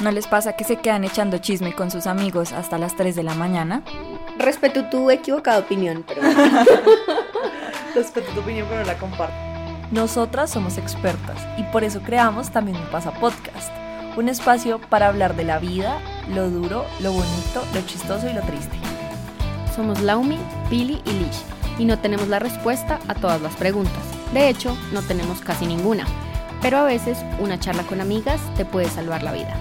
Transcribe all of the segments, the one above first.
¿No les pasa que se quedan echando chisme con sus amigos hasta las 3 de la mañana? Respeto tu equivocada opinión, pero... Respeto tu opinión, pero no la comparto. Nosotras somos expertas y por eso creamos también Me Pasa Podcast, un espacio para hablar de la vida, lo duro, lo bonito, lo chistoso y lo triste. Somos Laumi, Pili y Lish y no tenemos la respuesta a todas las preguntas. De hecho, no tenemos casi ninguna, pero a veces una charla con amigas te puede salvar la vida.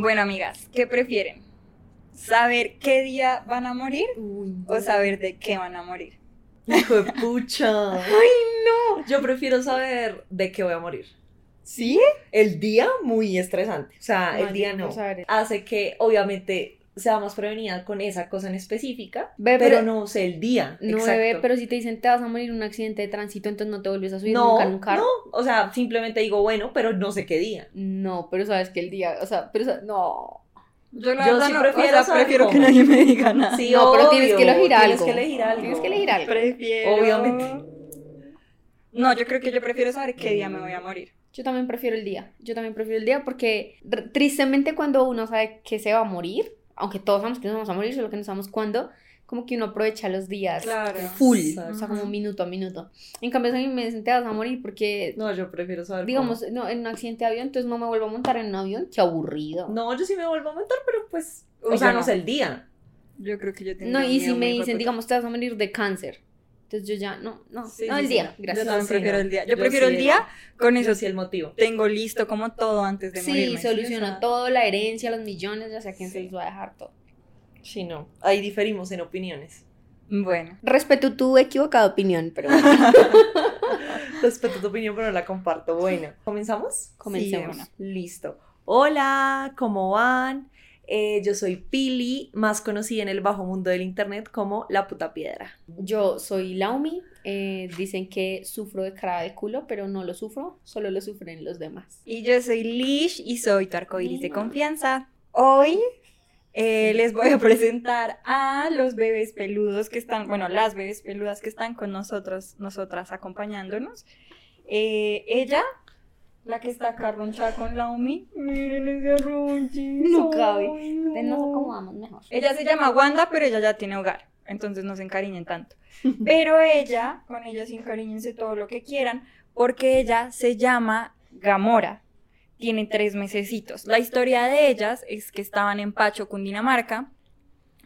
Bueno, amigas, ¿qué prefieren? ¿Saber qué día van a morir o saber de qué van a morir? Hijo de pucha. ¡Ay, no! Yo prefiero saber de qué voy a morir. ¿Sí? El día muy estresante. O sea, el día no. Hace que, obviamente, sea más prevenida con esa cosa en específica, pero, no sé el día. No, exacto. bebé, pero si te dicen te vas a morir en un accidente de tránsito, entonces no te vuelves a subir no, nunca en un carro. no, o sea, simplemente digo, bueno, pero no sé qué día. No, pero sabes que el día, o sea, pero no. Yo, la Yo verdad sí no, prefiero o sea, saber prefiero que nadie me diga nada. Sí, No, pero tienes que elegir tienes algo. que elegir algo. Tienes que elegir algo. Prefiero... Obviamente. No, yo creo que yo prefiero saber qué día me voy a morir. Yo también prefiero el día. Yo también prefiero el día porque tristemente cuando uno sabe que se va a morir, aunque todos sabemos que nos vamos a morir, solo que no sabemos cuándo, como que uno aprovecha los días Claro. full, Exacto. o sea, como minuto a minuto. En cambio, si a mí me dicen te vas a morir porque, No, yo prefiero saber digamos, no, en un accidente de avión, entonces no me vuelvo a montar en un avión, qué aburrido. cómo. No, yo sí me vuelvo a montar, pero pues, o Ay, sea, no no. sé el día. Yo creo que yo tengo No, y si me dicen, digamos, te vas a morir de cáncer, entonces yo ya, no, no, Sí, no, sí, el sí, día, gracias. Yo también sí, prefiero no. el día. Yo, Yo prefiero sí, el día, con eso sí el motivo. tengo listo como todo antes de Sí, morirme. soluciona Exacto. todo, la herencia, los millones, ya sé a quién se Sí. los va a dejar todo. Sí, no. Ahí diferimos en opiniones. Bueno. Respeto tu equivocada opinión, pero Respeto tu opinión, pero no la comparto. Bueno, ¿comenzamos? comencemos. Sí, Listo. Hola, ¿cómo van? Eh, yo soy Pili, más conocida en el bajo mundo del internet como La Puta Piedra. Yo soy Laumi, eh, dicen que sufro de cara de culo, pero no lo sufro, solo lo sufren los demás. Y yo soy Lish y soy tu arcoíris de confianza. Hoy eh, les voy a presentar a los bebés peludos que están, bueno, las bebés peludas que están con nosotros, nosotras acompañándonos. Eh, ella, la que está acá ronchada con Laumi. Miren ese ronchis. No cabe. Entonces nos acomodamos mejor. Ella se llama Wanda, pero ella ya tiene hogar, entonces no se encariñen tanto. Pero ella, con ella sí encariñense todo lo que quieran, porque ella se llama Gamora. Tiene tres mesecitos. La historia de ellas es que estaban en Pacho, Cundinamarca.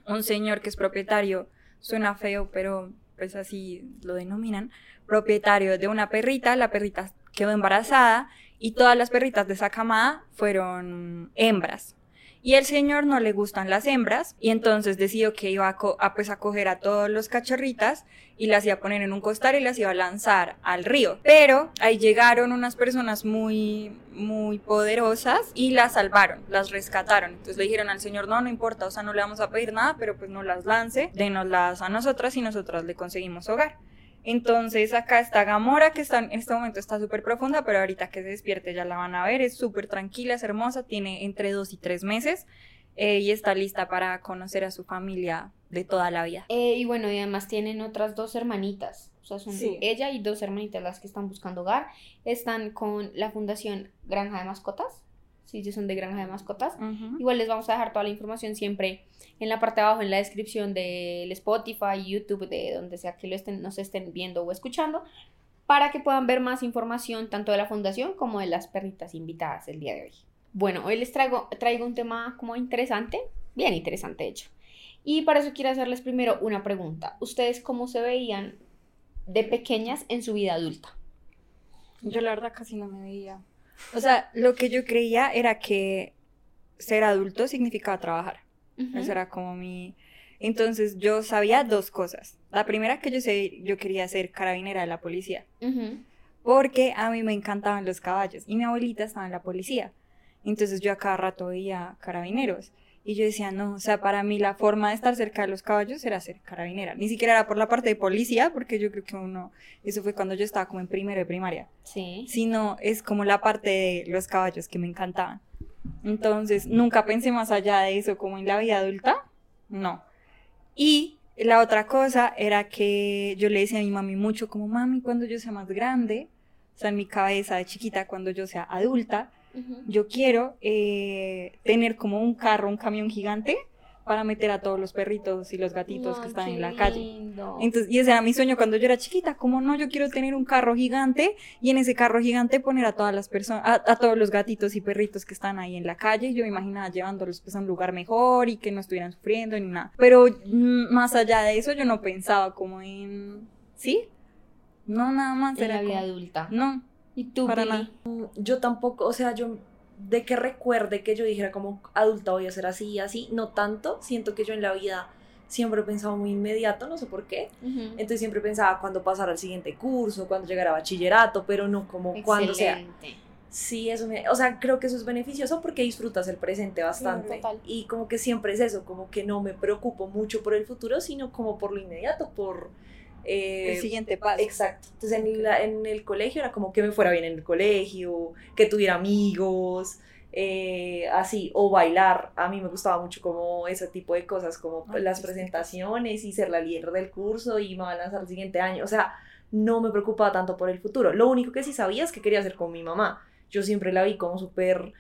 Un señor que es propietario, suena feo, pero pues así lo denominan, propietario de una perrita. La perrita quedó embarazada y todas las perritas de esa camada fueron hembras. Y el señor no le gustan las hembras y entonces decidió que iba a, co- pues, a coger a todos los cachorritas y las iba a poner en un costal y las iba a lanzar al río. Pero ahí llegaron unas personas muy, muy poderosas y las salvaron, las rescataron. Entonces le dijeron al señor, no, no importa, o sea, no le vamos a pedir nada, pero pues no las lance, denoslas a nosotras y nosotras le conseguimos hogar. Entonces acá está Gamora, que está, en este momento está súper profunda, pero ahorita que se despierte ya la van a ver, es súper tranquila, es hermosa, tiene entre dos y tres meses eh, y está lista para conocer a su familia de toda la vida. Eh, y bueno, y además tienen otras dos hermanitas. O sea, son Sí. ella y dos hermanitas las que están buscando hogar. Están con la fundación Granja de Mascotas. Ellos son de Granja de Mascotas. Igual les vamos a dejar toda la información siempre en la parte de abajo, en la descripción del Spotify, YouTube, de donde sea que lo estén, nos estén viendo o escuchando, para que puedan ver más información tanto de la fundación como de las perritas invitadas el día de hoy. Bueno, hoy les traigo, traigo un tema como interesante, bien interesante de hecho. Y para eso quiero hacerles primero una pregunta. ¿Ustedes cómo se veían de pequeñas en su vida adulta? Yo la verdad casi no me veía. O sea, lo que yo creía era que ser adulto significaba trabajar. Eso era como mi... Entonces yo sabía dos cosas. La primera que yo sé, yo quería ser carabinera de la policía. Porque a mí me encantaban los caballos y mi abuelita estaba en la policía. Entonces yo a cada rato veía carabineros y yo decía, no, o sea, para mí la forma de estar cerca de los caballos era ser carabinera. Ni siquiera era por la parte de policía, porque yo creo que uno, eso fue cuando yo estaba como en primero de primaria, Sí. sino es como la parte de los caballos que me encantaban. Entonces nunca pensé más allá de eso como en la vida adulta, no. Y la otra cosa era que yo le decía a mi mami mucho como, mami, cuando yo sea más grande, o sea, en mi cabeza de chiquita, cuando yo sea adulta, yo quiero eh, tener como un carro, un camión gigante para meter a todos los perritos y los gatitos que están en la calle. Entonces, y ese era mi sueño cuando yo era chiquita, como no, yo quiero tener un carro gigante y en ese carro gigante poner a todas las personas, a, todos los gatitos y perritos que están ahí en la calle. Yo me imaginaba llevándolos pues, a un lugar mejor y que no estuvieran sufriendo ni nada. Pero mm, más allá de eso, yo no pensaba como en, ¿sí? No, nada más. En la vida adulta. No. ¿Y tú, para nada? Yo tampoco, o sea, yo de que recuerde que yo dijera como adulta voy a ser así y así, no tanto, siento que yo en la vida siempre he pensado muy inmediato, no sé por qué, entonces siempre pensaba cuando pasara al siguiente curso, cuando llegara a bachillerato, pero no como cuando sea. Sí, eso me, o sea, creo que eso es beneficioso porque disfrutas el presente bastante. y como que siempre es eso, como que no me preocupo mucho por el futuro, sino como por lo inmediato, por el eh, siguiente paso. Exacto. Entonces en, en, el colegio era como que me fuera bien en el colegio, que tuviera amigos, eh, así, o bailar. A mí me gustaba mucho como ese tipo de cosas, como las presentaciones y ser la líder del curso y me va a lanzar el siguiente año. O sea, no me preocupaba tanto por el futuro. Lo único que sí sabía es que quería hacer con mi mamá. Yo siempre la vi como súper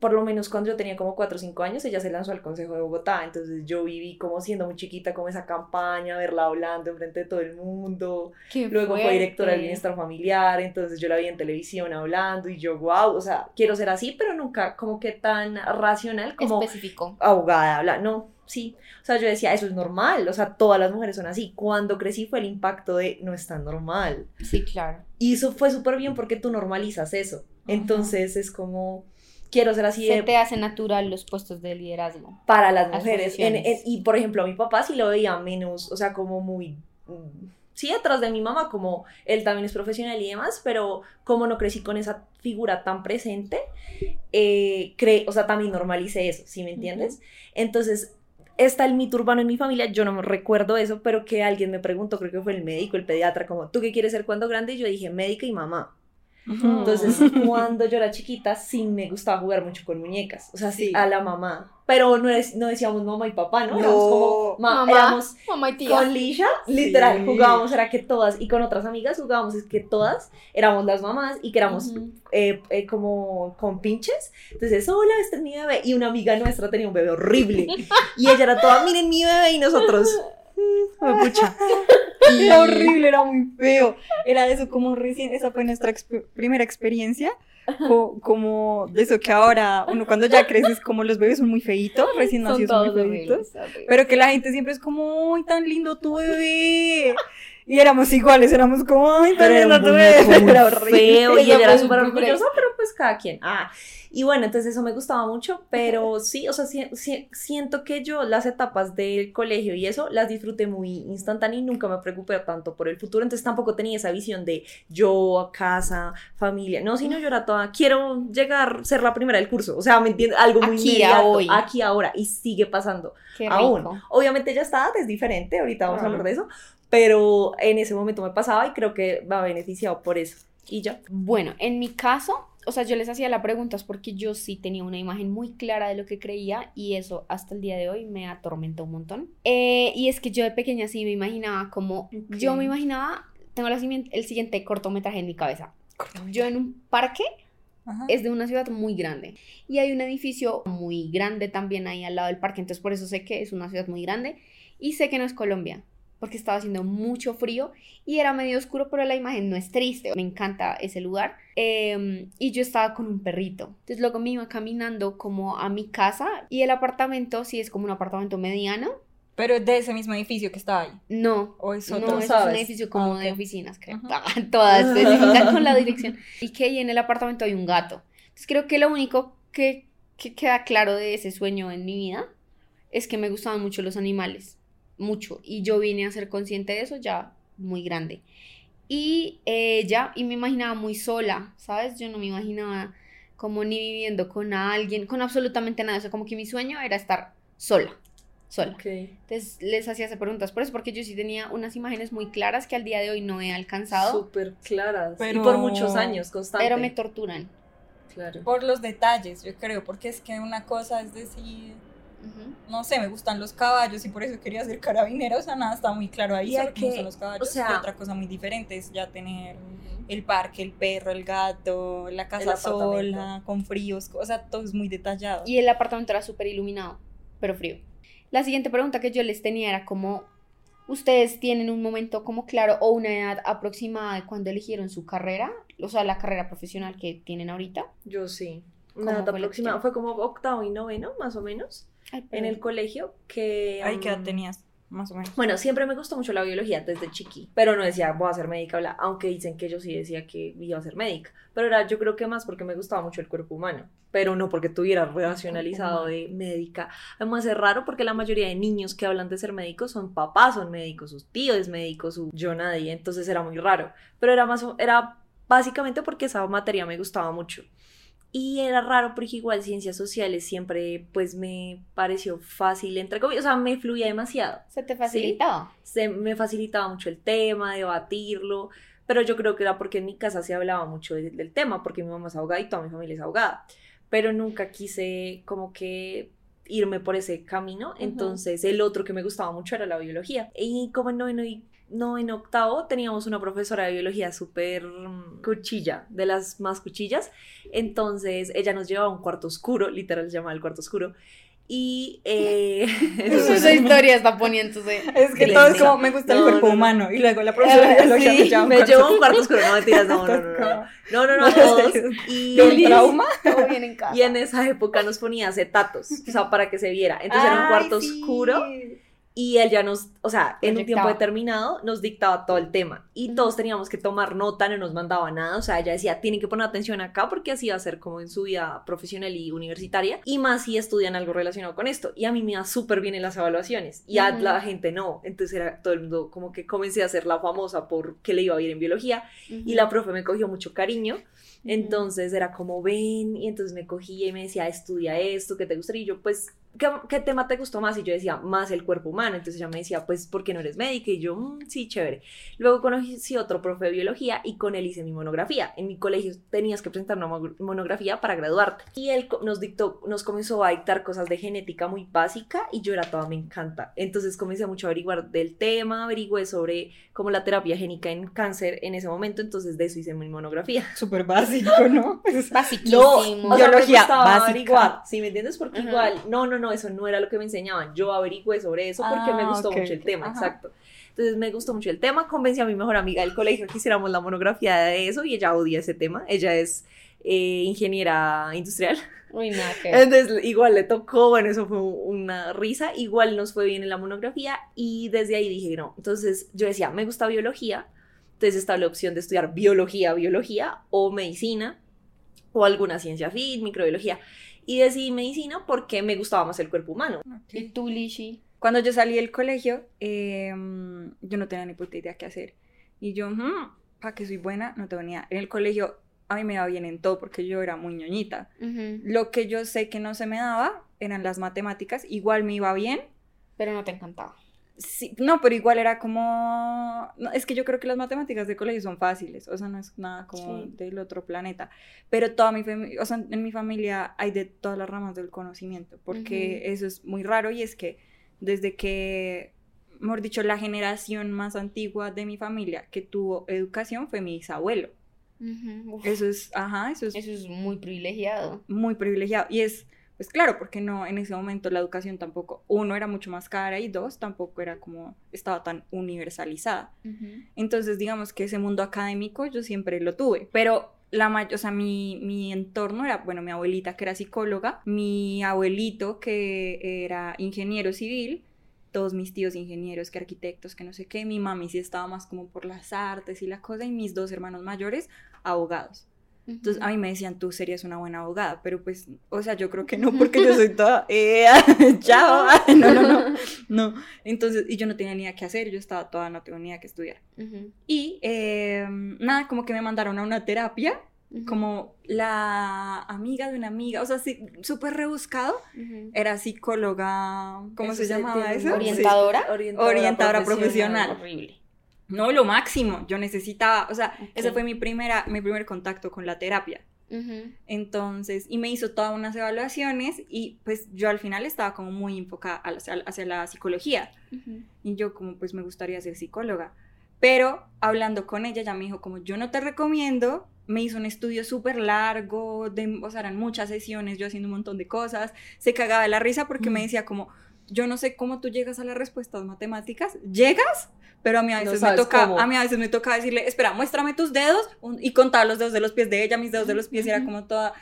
por lo menos cuando yo tenía como 4 o 5 años, ella se lanzó al Consejo de Bogotá, entonces yo viví como siendo muy chiquita, como esa campaña, verla hablando enfrente de todo el mundo, luego fue directora del bienestar familiar, entonces yo la vi en televisión hablando y yo, wow, o sea, quiero ser así, pero nunca como que tan racional como específico. Abogada, habla, no, sí, o sea, yo decía, eso es normal, o sea, todas las mujeres son así, cuando crecí fue el impacto de, no es tan normal. Sí, claro. Y eso fue súper bien porque tú normalizas eso, entonces es como quiero ser así. Se te hace natural los puestos de liderazgo. Para las mujeres. y por ejemplo, a mi papá sí lo veía menos, o sea, como muy... Mm, sí, atrás de mi mamá, como él también es profesional y demás, pero como no crecí con esa figura tan presente, eh, o sea, también normalicé eso, ¿sí me entiendes? Entonces, está el mito urbano en mi familia, yo no me recuerdo eso, pero que alguien me preguntó, creo que fue el médico, el pediatra, como, ¿tú qué quieres ser cuando grande? Y yo dije, médica y mamá. Entonces, cuando yo era chiquita, sí me gustaba jugar mucho con muñecas. O sea, sí, a la mamá. Pero no, es, no decíamos mamá y papá, ¿no? Éramos como mamá, éramos mamá y tía. Con Lisha, literal, jugábamos, era que todas, y con otras amigas jugábamos, es que todas éramos las mamás y que éramos eh, eh, como con pinches. Entonces, hola, este es mi bebé. Y una amiga nuestra tenía un bebé horrible. y ella era toda, miren mi bebé, y nosotros. Mm, pucha. Era horrible, era muy feo. Era eso como recién, esa fue nuestra primera experiencia. como de eso que ahora, uno cuando ya creces, como los bebés son muy feitos, recién nacidos son muy feitos. Pero que la gente siempre es como, ¡ay, tan lindo tu bebé! Y éramos iguales, éramos como, ¡ay, tan lindo tu bebé! Era horrible. Feo, y ella era súper orgullosa, pero pues cada quien. Ah, y bueno, entonces eso me gustaba mucho, pero sí, o sea, siento que yo las etapas del colegio y eso las disfruté muy instantáneo y nunca me preocupé tanto por el futuro, entonces tampoco tenía esa visión de yo casa, familia, no, sino yo era toda, quiero llegar, ser la primera del curso, o sea, ¿me entiendes? Algo muy aquí hoy. aquí ahora, y sigue pasando aún. Obviamente ya está, es diferente, ahorita vamos a hablar de eso, pero en ese momento me pasaba y creo que va beneficiado por eso. Y ya. Bueno, en mi caso, o sea, yo les hacía las preguntas porque yo sí tenía una imagen muy clara de lo que creía y eso hasta el día de hoy me atormentó un montón. Eh, y es que yo de pequeña sí me imaginaba como, yo me imaginaba, tengo la, el siguiente cortometraje en mi cabeza. Yo en un parque es de una ciudad muy grande y hay un edificio muy grande también ahí al lado del parque, entonces por eso sé que es una ciudad muy grande y sé que no es Colombia porque estaba haciendo mucho frío y era medio oscuro, pero la imagen no es triste. Me encanta ese lugar. Em, y yo estaba con un perrito. Entonces luego me iba caminando como a mi casa y el apartamento sí es como un apartamento mediano. Pero es de ese mismo edificio que estaba ahí. No, ¿O es otro? no, es un edificio como ah, de oficinas, creo. Todas con la dirección. Y que ahí en el apartamento hay un gato. Entonces creo que lo único que, que queda claro de ese sueño en mi vida es que me gustaban mucho los animales mucho. Y yo vine a ser consciente de eso ya muy grande. Y ella, y me imaginaba muy sola, ¿sabes? Yo no me imaginaba como ni viviendo con alguien, con absolutamente nada. O sea, como que mi sueño era estar sola, sola. Entonces les hacía hacer preguntas por eso, porque yo sí tenía unas imágenes muy claras que al día de hoy no he alcanzado. Súper claras. Y por muchos años, constante. Pero me torturan. Claro. Por los detalles, yo creo, porque es que una cosa es decir no sé, me gustan los caballos y por eso quería ser carabinera, o sea, nada está muy claro ahí, solo que, son los caballos. O sea, y otra cosa muy diferente es ya tener el parque, el perro, el gato, la casa sola, con fríos, o sea, todo es muy detallado. Y el apartamento era súper iluminado, pero frío. La siguiente pregunta que yo les tenía era como, ¿ustedes tienen un momento como claro o una edad aproximada de cuando eligieron su carrera? O sea, la carrera profesional que tienen ahorita. Yo sí. ¿Cómo Una edad aproximada. Fue como octavo y noveno, más o menos, en el colegio, que... Ay, ¿qué edad um, tenías? Más o menos. Bueno, siempre me gustó mucho la biología desde chiqui, pero no decía voy a ser médica, bla, aunque dicen que yo sí decía que iba a ser médica, pero era yo creo que más porque me gustaba mucho el cuerpo humano, pero no porque tuviera racionalizado de médica. Además es raro porque la mayoría de niños que hablan de ser médicos son papás, son médicos, sus tíos es médico, su yo nadie, entonces era muy raro, pero era más era básicamente porque esa materia me gustaba mucho. Y era raro porque igual ciencias sociales siempre pues me pareció fácil, entre comillas, o sea, me fluía demasiado ¿Se te facilitaba? se me facilitaba mucho el tema, debatirlo, pero yo creo que era porque en mi casa se hablaba mucho de- del tema, porque mi mamá es abogada y toda mi familia es abogada, pero nunca quise como que irme por ese camino, entonces el otro que me gustaba mucho era la biología. Y como en noveno y no en octavo teníamos una profesora de biología súper mm, cuchilla, de las más cuchillas, entonces ella nos llevaba a un cuarto oscuro, literal se llamaba el cuarto oscuro, y eh, Esa historia está poniéndose. Es que todo es como me gusta el No, cuerpo no, no. humano y luego la profesora de biología sí, me me llevó a un cuarto oscuro, no mentiras, no, no, no, no, no, no, todos. Y, ¿Un trauma? Todo bien en casa. y en esa época nos ponía acetatos, o sea, para que se viera. Entonces era un cuarto Ay, sí. oscuro y él ya nos, o sea, en un tiempo determinado nos dictaba todo el tema. Y todos teníamos que tomar nota, no nos mandaba nada, o sea, ella decía, tienen que poner atención acá porque así va a ser como en su vida profesional y universitaria y más si estudian algo relacionado con esto. Y a mí me iba súper bien en las evaluaciones. Y a la gente no, entonces era todo el mundo como que comencé a ser la famosa porque le iba bien en biología. Y la profe me cogió mucho cariño. Entonces era como, ven, y entonces me cogía y me decía, estudia esto, ¿qué te gustaría? Y yo, pues, ¿qué, qué tema te gustó más? Y yo decía, más el cuerpo humano. Entonces ella me decía, pues, ¿por qué no eres médica? Y yo, "Mm, sí, chévere. Luego conocí otro profe de biología y con él hice mi monografía. En mi colegio tenías que presentar una mo- monografía para graduarte. Y él nos dictó, nos comenzó a dictar cosas de genética muy básica y yo era toda, me encanta. Entonces comencé mucho a averiguar del tema, averigüé sobre como la terapia génica en cáncer en ese momento, entonces de eso hice mi monografía. Súper básico, ¿no? Basiquísimo. No, o sea, Biología básica. averiguar, ¿sí me entiendes? Porque Ajá. igual, no, no, no, eso no era lo que me enseñaban, yo averigüé sobre eso porque me Ah, gustó mucho el tema, exacto. Entonces me gustó mucho el tema, convencí a mi mejor amiga del colegio que hiciéramos la monografía de eso y ella odia ese tema, ella es eh, ingeniera industrial. Uy, que ver. Entonces, igual le tocó, bueno, eso fue una risa, igual nos fue bien en la monografía y desde ahí dije, no, entonces yo decía, me gusta biología, entonces estaba la opción de estudiar biología, biología o medicina o alguna ciencia fit, microbiología. Y decidí medicina porque me gustaba más el cuerpo humano. ¿Y tú, Lishi? Cuando yo salí del colegio, eh, yo no tenía ni puta idea qué hacer. Y yo, ¿para qué soy buena? No tengo ni idea. En el colegio a mí me iba bien en todo porque yo era muy ñoñita. Lo que yo sé que no se me daba eran las matemáticas. Igual me iba bien. Pero no te encantaba. Sí, no, pero igual era como... no, es que yo creo que las matemáticas de colegio son fáciles. O sea, no es nada como Sí. del otro planeta. Pero toda mi familia, o sea, en mi familia hay de todas las ramas del conocimiento. Porque eso es muy raro y es que desde que, mejor dicho, la generación más antigua de mi familia que tuvo educación fue mi bisabuelo. Eso es, ajá, eso es Eso es muy privilegiado. muy privilegiado. Y es, pues claro, porque no, en ese momento la educación tampoco, uno, era mucho más cara y dos, tampoco era como, estaba tan universalizada. Entonces, digamos que ese mundo académico yo siempre lo tuve, pero la may- o sea, mi, mi entorno era, bueno, mi abuelita que era psicóloga, mi abuelito que era ingeniero civil, todos mis tíos ingenieros, que arquitectos, que no sé qué, mi mami sí estaba más como por las artes y la cosa, y mis dos hermanos mayores, abogados. Entonces a mí me decían, tú serías una buena abogada, pero pues, o sea, yo creo que no, porque yo soy toda, eh, chao, no, no, no, no. Entonces, y yo no tenía ni idea qué hacer, yo estaba toda, no tengo ni idea qué estudiar. Ujú. Y eh, nada, como que me mandaron a una terapia, Ujú. como la amiga de una amiga, o sea, sí, súper rebuscado, era psicóloga, ¿cómo Eso se llamaba eso? Orientadora. sí, Orientadora profesional. Horrible. No, lo máximo, yo necesitaba, o sea, ese fue mi, primera, mi primer contacto con la terapia. Entonces, y me hizo todas unas evaluaciones y pues yo al final estaba como muy enfocada hacia, hacia la psicología. Y yo como pues me gustaría ser psicóloga. Pero hablando con ella, ya me dijo como yo no te recomiendo, me hizo un estudio súper largo, de, o sea, eran muchas sesiones, yo haciendo un montón de cosas, se cagaba de la risa porque me decía como, yo no sé cómo tú llegas a las respuestas matemáticas, llegas, pero a mí a veces, me, toca, a mí a veces me toca decirle, espera, muéstrame tus dedos y contar los dedos de los pies de ella, mis dedos de los pies, y era como toda,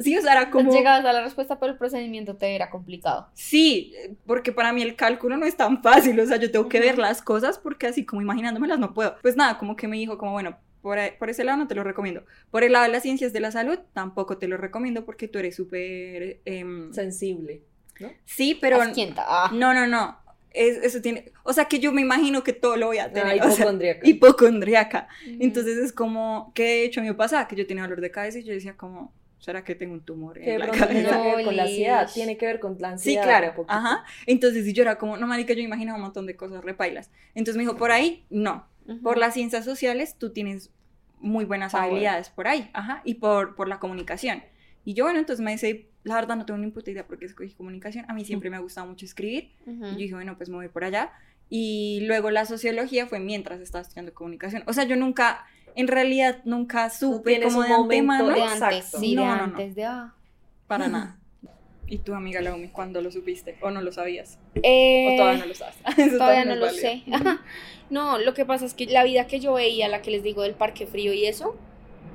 sí, o sea, era como... Llegabas a la respuesta, pero el procedimiento te era complicado. Sí, porque para mí el cálculo no es tan fácil, o sea, yo tengo que ver las cosas porque así como imaginándomelas no puedo. Pues nada, como que me dijo como, bueno, por, por, ese lado no te lo recomiendo. Por el lado de las ciencias de la salud, tampoco te lo recomiendo porque tú eres súper... Em, Sensible. ¿No? Sí, pero... Ah. No, no, no. Es, eso tiene... O sea, que yo me imagino que todo lo voy a Ah, tener. hipocondríaca. O sea, hipocondríaca. Entonces es como... Que de hecho a mí me pasaba que yo tenía dolor de cabeza y yo decía como... ¿Será que tengo un tumor en la pronto tiene cabeza? que ver con la ansiedad, tiene que ver con la Sí, ansiedad. claro. un poquito. Ajá. Entonces yo era como... No, marica, yo imaginaba un montón de cosas repailas. Entonces me dijo, por ahí, no. Por las ciencias sociales tú tienes muy buenas Power. habilidades por ahí, ajá, y por, por la comunicación. Y yo, bueno, entonces me dice, la verdad no tengo ni puta idea por qué escogí comunicación. A mí siempre me ha gustado mucho escribir. Ujú. Y yo dije, bueno, pues me voy por allá. Y luego la sociología fue mientras estaba estudiando comunicación. O sea, yo nunca, en realidad, nunca supe como de momento antemano. De Exacto. antes, sí, No, de no, no. antes de... ah. Para nada. ¿Y tu amiga Laumi, cuándo lo supiste? ¿O no lo sabías? Eh, ¿O todavía no lo sabes? Eso Todavía no lo válido. sé. no, lo que pasa es que la vida que yo veía, la que les digo del parque frío y eso,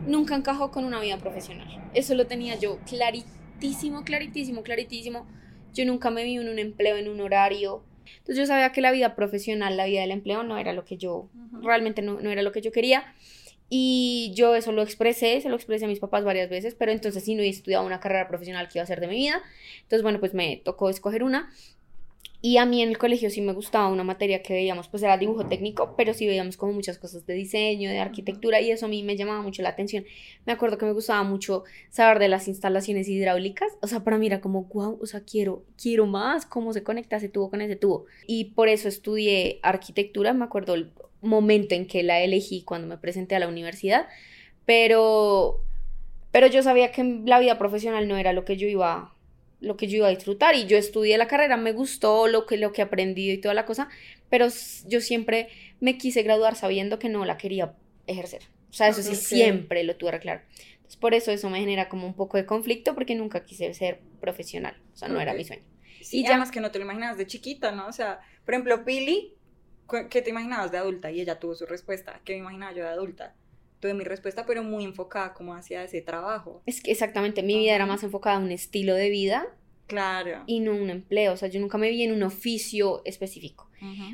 nunca encajó con una vida profesional. Eso lo tenía yo claritísimo, claritísimo, claritísimo. Yo nunca me vi en un empleo, en un horario. Entonces yo sabía que la vida profesional, la vida del empleo no era lo que yo, realmente no, no era lo que yo quería. Y yo eso lo expresé, se lo expresé a mis papás varias veces, pero entonces sí no he estudiado una carrera profesional que iba a ser de mi vida. Entonces, bueno, pues me tocó escoger una. Y a mí en el colegio sí me gustaba una materia que veíamos, pues era dibujo técnico, pero sí veíamos como muchas cosas de diseño, de arquitectura, y eso a mí me llamaba mucho la atención. Me acuerdo que me gustaba mucho saber de las instalaciones hidráulicas, o sea, para mí era como, wow, o sea, quiero, quiero más, cómo se conecta ese tubo con ese tubo. Y por eso estudié arquitectura, me acuerdo el momento en que la elegí cuando me presenté a la universidad, pero, pero yo sabía que la vida profesional no era lo que yo iba lo que yo iba a disfrutar y yo estudié la carrera, me gustó lo que, lo que he aprendido y toda la cosa, pero yo siempre me quise graduar sabiendo que no la quería ejercer. O sea, eso sí siempre lo tuve claro. Entonces, por eso eso me genera como un poco de conflicto porque nunca quise ser profesional, o sea, no era mi sueño. Sí, Y ya. además que no te lo imaginabas de chiquita, ¿no? O sea, por ejemplo, Pili, ¿qué te imaginabas de adulta? Y ella tuvo su respuesta. ¿Qué me imaginaba yo de adulta? Tuve mi respuesta, pero muy enfocada como hacia ese trabajo. Es que exactamente, mi vida era más enfocada a un estilo de vida Claro. y no un empleo, o sea, yo nunca me vi en un oficio específico.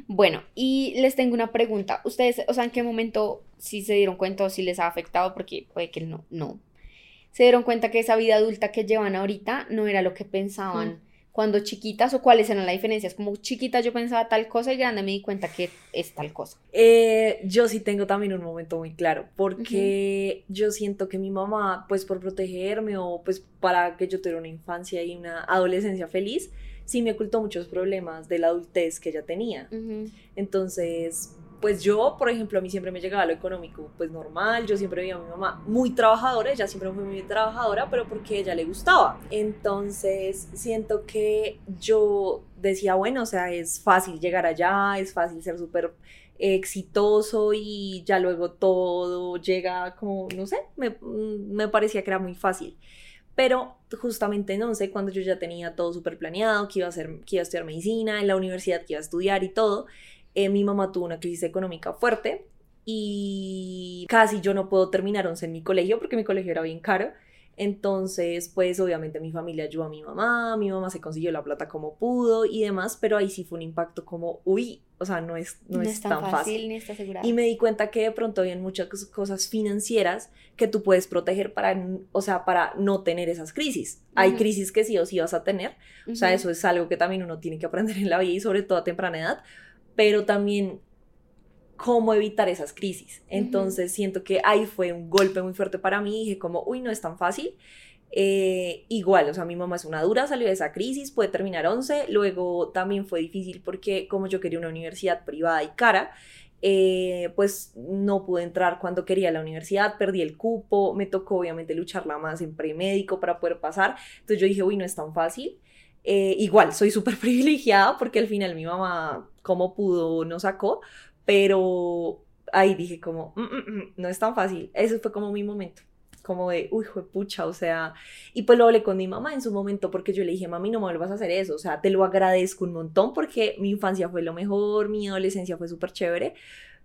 Bueno, y les tengo una pregunta. Ustedes, o sea, ¿en qué momento si se dieron cuenta o si les ha afectado? Porque puede que no, no. ¿Se dieron cuenta que esa vida adulta que llevan ahorita no era lo que pensaban cuando chiquitas o cuáles eran las diferencias? Como chiquita yo pensaba tal cosa y grande me di cuenta que es tal cosa. Eh, yo sí tengo también un momento muy claro, porque yo siento que mi mamá, pues por protegerme o pues para que yo tuviera una infancia y una adolescencia feliz, sí me ocultó muchos problemas de la adultez que ella tenía. Entonces, pues yo, por ejemplo, a mí siempre me llegaba lo económico, pues normal, yo siempre veía a mi mamá muy trabajadora, ella siempre fue muy trabajadora, pero porque a ella le gustaba. Entonces, siento que yo decía, bueno, o sea, es fácil llegar allá, es fácil ser súper exitoso y ya luego todo llega como, no sé, me, me parecía que era muy fácil. Pero justamente en 11, cuando yo ya tenía todo súper planeado, que iba a, hacer, que iba a estudiar medicina, en la universidad que iba a estudiar y todo, eh, mi mamá tuvo una crisis económica fuerte y casi yo no puedo terminar 11 en mi colegio porque mi colegio era bien caro. Entonces, pues obviamente mi familia ayudó a mi mamá, mi mamá se consiguió la plata como pudo y demás, pero ahí sí fue un impacto como, uy, o sea, no es, no es tan fácil. ni está. Y me di cuenta que de pronto habían muchas cos- cosas financieras que tú puedes proteger para, o sea, para no tener esas crisis. Hay crisis que sí o sí vas a tener, o sea, eso es algo que también uno tiene que aprender en la vida y sobre todo a temprana edad, pero también cómo evitar esas crisis. Entonces siento que ahí fue un golpe muy fuerte para mí, dije como, uy, no es tan fácil. Eh, igual, o sea, mi mamá es una dura, salió de esa crisis, puede terminar 11, luego también fue difícil porque como yo quería una universidad privada y cara, eh, pues no pude entrar cuando quería la universidad, perdí el cupo, me tocó obviamente lucharla más en premédico para poder pasar, entonces yo dije, uy, no es tan fácil. Eh, igual, soy súper privilegiada porque al final mi mamá, como pudo, nos sacó, pero ahí dije como, "Mm, mm, mm, no es tan fácil. Ese fue como mi momento. Como de, uy, pucha, o sea. Y pues lo hablé con mi mamá en su momento porque yo le dije, mami, no me vuelvas a hacer eso. O sea, te lo agradezco un montón porque mi infancia fue lo mejor, mi adolescencia fue súper chévere.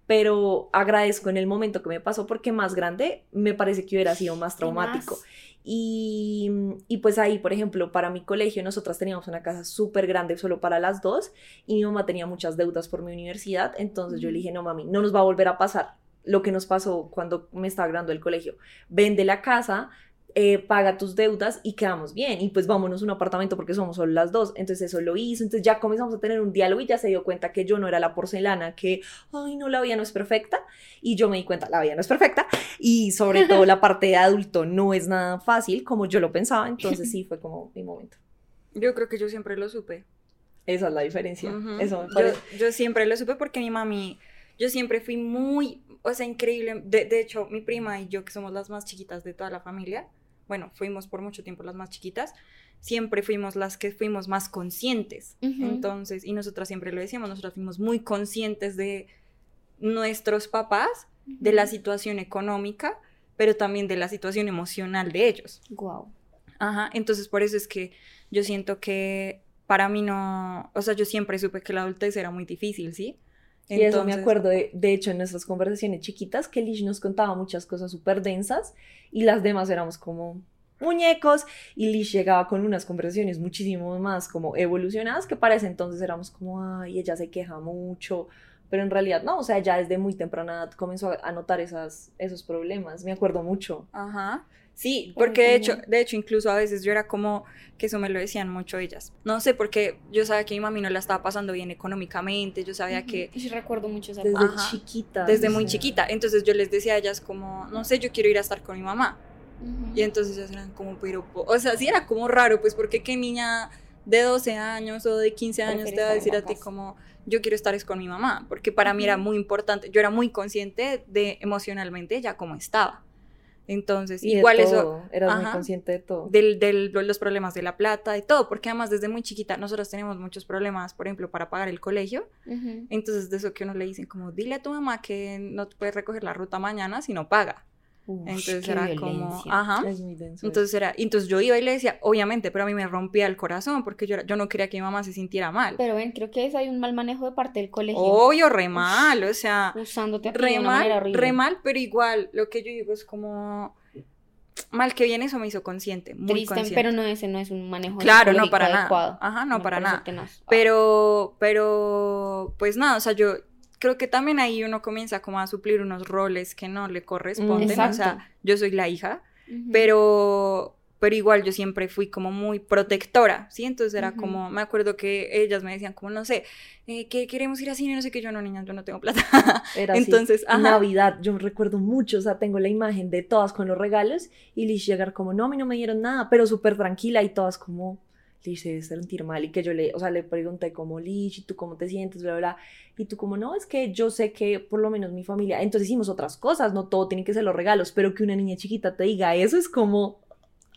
Pero agradezco en el momento que me pasó porque más grande me parece que hubiera sido más traumático. más? Y, y pues ahí, por ejemplo, para mi colegio, nosotras teníamos una casa súper grande solo para las dos y mi mamá tenía muchas deudas por mi universidad, entonces yo le dije, no mami, no nos va a volver a pasar lo que nos pasó cuando me estaba graduando del colegio. Vende la casa, eh, paga tus deudas y quedamos bien. Y pues vámonos a un apartamento porque somos solo las dos. Entonces eso lo hizo. Entonces ya comenzamos a tener un diálogo y ya se dio cuenta que yo no era la porcelana, que, ay, no, la vida no es perfecta. Y yo me di cuenta, la vida no es perfecta. Y sobre todo la parte de adulto no es nada fácil como yo lo pensaba. Entonces sí fue como mi momento. Yo creo que yo siempre lo supe. Esa es la diferencia. Eso me yo, siempre lo supe porque mi mami, yo siempre fui muy, o sea, increíble. De, de hecho, mi prima y yo, que somos las más chiquitas de toda la familia, bueno, fuimos por mucho tiempo las más chiquitas, siempre fuimos las que fuimos más conscientes. Entonces, y nosotras siempre lo decíamos, nosotras fuimos muy conscientes de nuestros papás, de la situación económica, pero también de la situación emocional de ellos. Guau. Ajá, entonces por eso es que yo siento que para mí no, o sea, yo siempre supe que la adultez era muy difícil, ¿sí? Y eso me acuerdo, de, de hecho, en nuestras conversaciones chiquitas, que Lish nos contaba muchas cosas súper densas y las demás éramos como muñecos y Lish llegaba con unas conversaciones muchísimo más como evolucionadas que para ese entonces éramos como, ay, ella se queja mucho, pero en realidad no, o sea, ya desde muy temprana edad comenzó a, a notar esas, esos problemas, me acuerdo mucho. Ajá. Sí, porque de hecho, de hecho, incluso a veces yo era como que eso me lo decían mucho ellas. No sé, porque yo sabía que mi mami no la estaba pasando bien económicamente, yo sabía que Sí, recuerdo mucho esa Desde. Ajá. chiquita. desde o muy sea, chiquita. Entonces yo les decía a ellas como, no sé, yo quiero ir a estar con mi mamá. Ujú. Y entonces ellas eran como, pero, po-". o sea, sí era como raro, pues porque qué niña de 12 años o de 15 años te va a decir a ti como, yo quiero estar es con mi mamá, porque para mí era muy importante, yo era muy consciente de emocionalmente ya cómo estaba. Entonces, y de igual eso, Eras muy ajá. consciente de todo. del, del- los problemas de la plata, de todo, porque además desde muy chiquita nosotros tenemos muchos problemas, por ejemplo, para pagar el colegio, entonces de eso que uno le dicen como, dile a tu mamá que no puedes recoger la ruta mañana si no paga. Entonces era como, ajá. Es muy denso. Entonces era, entonces yo iba y le decía, obviamente, pero a mí me rompía el corazón porque yo, era- yo no quería que mi mamá se sintiera mal. Pero ven, creo que es, hay un mal manejo de parte del colegio. Obvio, re mal, o sea, usándote ti de re una mal, horrible. re mal, pero igual, lo que yo digo es como, mal que bien eso me hizo consciente, muy Triste, consciente. pero no ese no es un manejo Claro, no para adecuado. nada. Ajá, no para nada. tenaz. Pero, pero, pues nada, o sea, yo creo que también ahí uno comienza como a suplir unos roles que no le corresponden. O Exacto. sea, yo soy la hija, Ujú. pero, pero igual yo siempre fui como muy protectora, ¿sí? Entonces era Ujú. como, me acuerdo que ellas me decían como, no sé, eh, que queremos ir a cine, no sé qué, yo no, niña, yo no tengo plata. Era así. Entonces, ajá. Navidad, yo recuerdo mucho, o sea, tengo la imagen de todas con los regalos y Liz llegar como, no, a mí no me dieron nada, pero súper tranquila y todas como, Liz se debe sentir mal y que yo le, o sea, le pregunté como, Liz, ¿y tú cómo te sientes? Bla, bla, bla. Y tú como, no, es que yo sé que por lo menos mi familia, entonces hicimos otras cosas, no todo tiene que ser los regalos, pero que una niña chiquita te diga eso es como,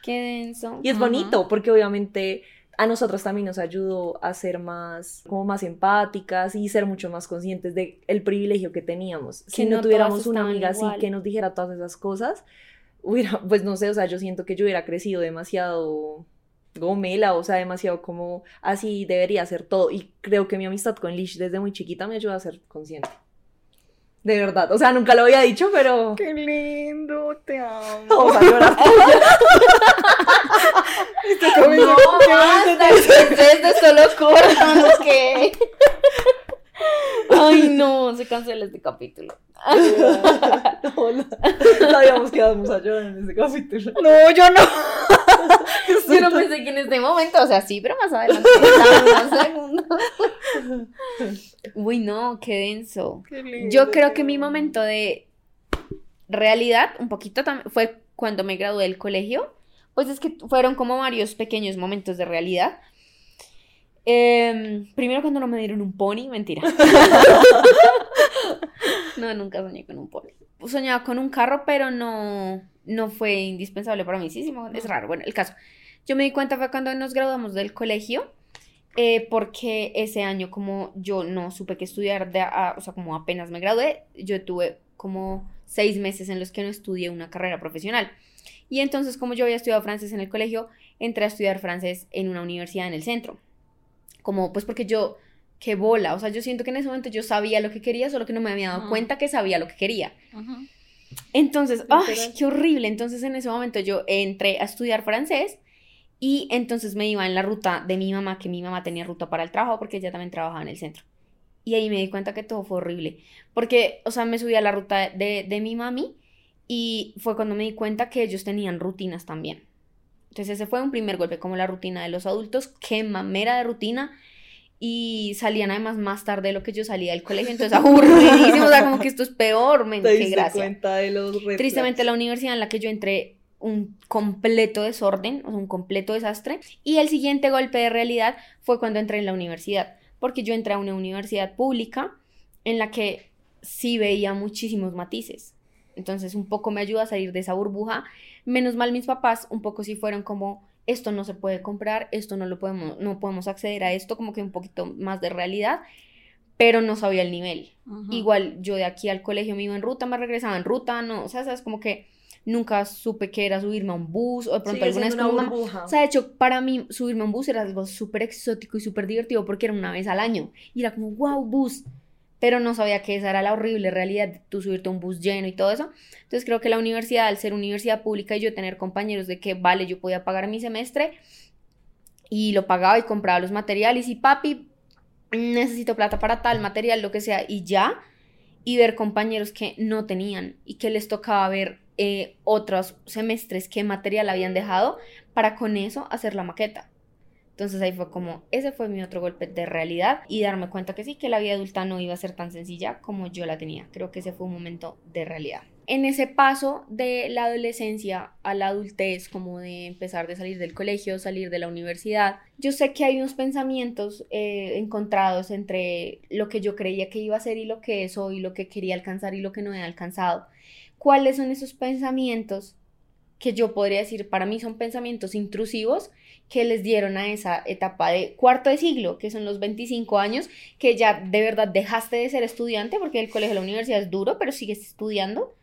Qué denso. y es Ajá. bonito, porque obviamente a nosotros también nos ayudó a ser más, como más empáticas y ser mucho más conscientes de el privilegio que teníamos. Si Que no, no tuviéramos una amiga así igual. que nos dijera todas esas cosas, hubiera, pues no sé, o sea, yo siento que yo hubiera crecido demasiado gomela, o sea, demasiado como así debería ser todo. Y creo que mi amistad con Lish desde muy chiquita me ayuda a ser consciente. De verdad, o sea, nunca lo había dicho, pero... Qué lindo, te amo. Vamos a llorar. No, basta, ustedes de solo cortan, ¿qué? Ay, no, se cancela este capítulo. No, no, sabíamos que íbamos a llorar en ese capítulo. No, yo no. Yo no pensé que en este momento, o sea, sí, pero más adelante. un segundo. Uy, no, qué denso. Qué lindo, Yo creo que mi momento de realidad, un poquito también, fue cuando me gradué del colegio. Pues es que fueron como varios pequeños momentos de realidad. Em, primero cuando no me dieron un pony, mentira. no, nunca soñé con un pony. Soñaba con un carro, pero no, no fue indispensable para mí. Sí, sí, es raro. Bueno, el caso. Yo me di cuenta fue cuando nos graduamos del colegio eh, porque ese año como yo no supe qué estudiar, de, o sea, como apenas me gradué, yo tuve como seis meses en los que no estudié una carrera profesional. Y entonces como yo había estudiado francés en el colegio, entré a estudiar francés en una universidad en el centro. Como pues porque yo, qué bola, o sea, yo siento que en ese momento yo sabía lo que quería, solo que no me había dado cuenta que sabía lo que quería. Entonces, ¡ay, qué horrible! Entonces en ese momento yo entré a estudiar francés y entonces me iba en la ruta de mi mamá, que mi mamá tenía ruta para el trabajo porque ella también trabajaba en el centro. Y ahí me di cuenta que todo fue horrible. Porque, o sea, me subí a la ruta de, de mi mami y fue cuando me di cuenta que ellos tenían rutinas también. Entonces ese fue un primer golpe, como la rutina de los adultos, qué mamera de rutina. Y salían además más tarde de lo que yo salía del colegio, entonces aburridísimo, o sea, como que esto es peor, me qué gracia. cuenta de los Tristemente la universidad en la que yo entré un completo desorden, o sea, un completo desastre. Y el siguiente golpe de realidad fue cuando entré en la universidad, porque yo entré a una universidad pública en la que sí veía muchísimos matices. Entonces un poco me ayuda a salir de esa burbuja. Menos mal mis papás un poco sí fueron como esto no se puede comprar, esto no lo podemos no podemos acceder a esto, como que un poquito más de realidad, pero no sabía el nivel. Igual yo de aquí al colegio me iba en ruta, me regresaba en ruta, no, o sea, sabes como que nunca supe que era subirme a un bus o de pronto alguna vez una O sea, de hecho, para mí subirme a un bus era algo súper exótico y súper divertido porque era una vez al año. Y era como, wow, bus. Pero no sabía que esa era la horrible realidad de tú subirte a un bus lleno y todo eso. Entonces creo que la universidad, al ser universidad pública y yo tener compañeros de que, vale, yo podía pagar mi semestre y lo pagaba y compraba los materiales y papi, necesito plata para tal material, lo que sea, y ya. Y ver compañeros que no tenían y que les tocaba ver eh, otros semestres qué material habían dejado para con eso hacer la maqueta. Entonces ahí fue como, ese fue mi otro golpe de realidad y darme cuenta que sí, que la vida adulta no iba a ser tan sencilla como yo la tenía. Creo que ese fue un momento de realidad. En ese paso de la adolescencia a la adultez, como de empezar de salir del colegio, salir de la universidad, yo sé que hay unos pensamientos eh, encontrados entre lo que yo creía que iba a ser y lo que es hoy, lo que quería alcanzar y lo que no he alcanzado cuáles son esos pensamientos que yo podría decir para mí son pensamientos intrusivos que les dieron a esa etapa de cuarto de siglo, que son los 25 años, que ya de verdad dejaste de ser estudiante, porque el colegio, la universidad es duro, pero sigues estudiando.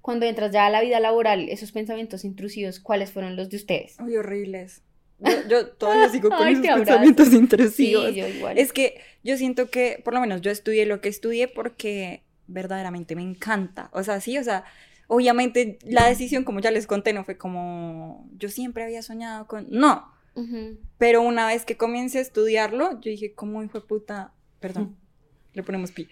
Cuando entras ya a la vida laboral, esos pensamientos intrusivos, ¿cuáles fueron los de ustedes? Uy, horribles. Yo, todavía sigo con esos pensamientos intrusivos. Sí, yo igual. Es que yo siento que, por lo menos, yo estudié lo que estudié porque verdaderamente me encanta. O sea, sí, o sea, obviamente la decisión, como ya les conté, no fue como yo siempre había soñado con. No. Pero una vez que comencé a estudiarlo, yo dije, ¿cómo hijo de puta? Perdón, le ponemos pi.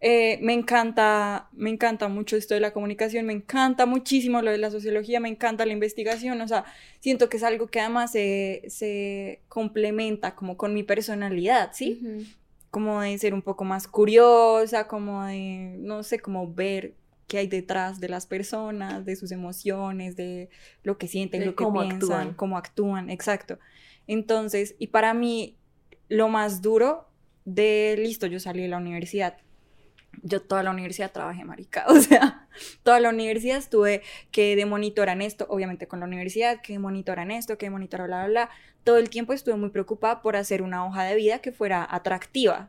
Eh, me encanta, me encanta mucho esto de la comunicación, me encanta muchísimo lo de la sociología, me encanta la investigación, o sea, siento que es algo que además se, se complementa como con mi personalidad, ¿sí? como de ser un poco más curiosa, como de, no sé, como ver qué hay detrás de las personas, de sus emociones, de lo que sienten, lo que piensan, actúan. cómo actúan, exacto. Entonces, y para mí, lo más duro de, listo, yo salí de la universidad, yo toda la universidad trabajé marica, o sea, toda la universidad estuve que de monitoran esto, obviamente con la universidad, que monitoran esto, que monitoran bla, bla, bla, todo el tiempo estuve muy preocupada por hacer una hoja de vida que fuera atractiva.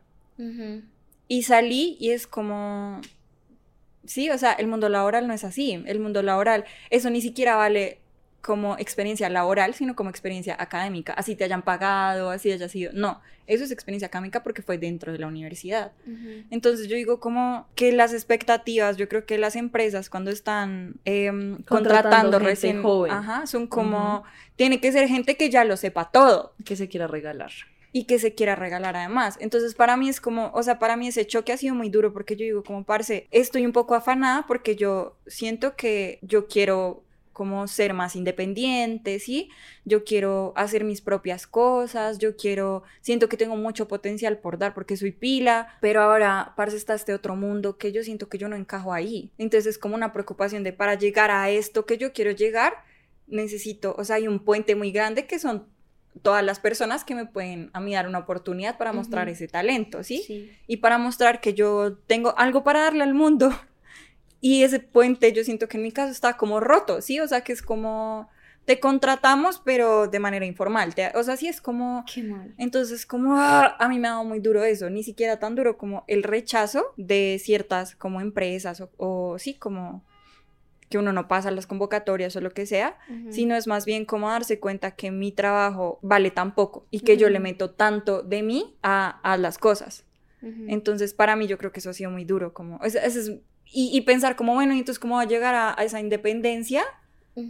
Y salí y es como, sí, o sea, el mundo laboral no es así. El mundo laboral, eso ni siquiera vale como experiencia laboral, sino como experiencia académica. Así te hayan pagado, así haya sido. No, eso es experiencia académica porque fue dentro de la universidad. Entonces yo digo como que las expectativas, yo creo que las empresas cuando están em, contratando, recién joven, ajá, son como, tiene que ser gente que ya lo sepa todo. Que se quiera regalar y que se quiera regalar además. Entonces, para mí es como, o sea, para mí ese choque ha sido muy duro porque yo digo, como, parce, estoy un poco afanada porque yo siento que yo quiero como ser más independiente, ¿sí? Yo quiero hacer mis propias cosas, yo quiero, siento que tengo mucho potencial por dar porque soy pila, pero ahora, parce, está este otro mundo que yo siento que yo no encajo ahí. Entonces es como una preocupación de para llegar a esto que yo quiero llegar, necesito, o sea, hay un puente muy grande que son todas las personas que me pueden a mí dar una oportunidad para mostrar ese talento, ¿sí? ¿sí? Y para mostrar que yo tengo algo para darle al mundo. Y ese puente yo siento que en mi caso está como roto, ¿sí? O sea, que es como, te contratamos, pero de manera informal. Te- o sea, sí es como... Qué mal. Entonces, como ah, a mí me ha dado muy duro eso, ni siquiera tan duro como el rechazo de ciertas como empresas o, o sí, como que uno no pasa las convocatorias o lo que sea, Ujú. sino es más bien como darse cuenta que mi trabajo vale tan poco y que yo le meto tanto de mí a, a las cosas. Entonces, para mí yo creo que eso ha sido muy duro, como, es- es- y, y pensar como, bueno, ¿y entonces cómo va a llegar a, a esa independencia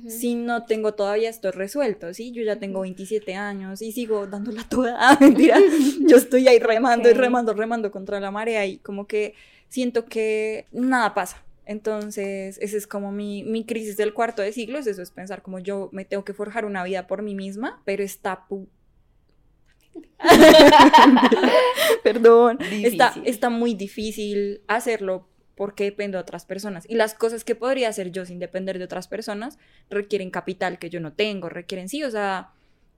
si no tengo todavía esto resuelto, ¿sí? Yo ya tengo 27 años y sigo dándola toda. Ah, mentira. Yo estoy ahí remando y remando, remando contra la marea y como que siento que nada pasa. Entonces, esa es como mi, mi crisis del cuarto de siglo, es eso, es pensar como yo me tengo que forjar una vida por mí misma, pero está... pu- Perdón. Está, está muy difícil hacerlo porque dependo de otras personas. Y las cosas que podría hacer yo sin depender de otras personas requieren capital que yo no tengo, requieren sí, o sea,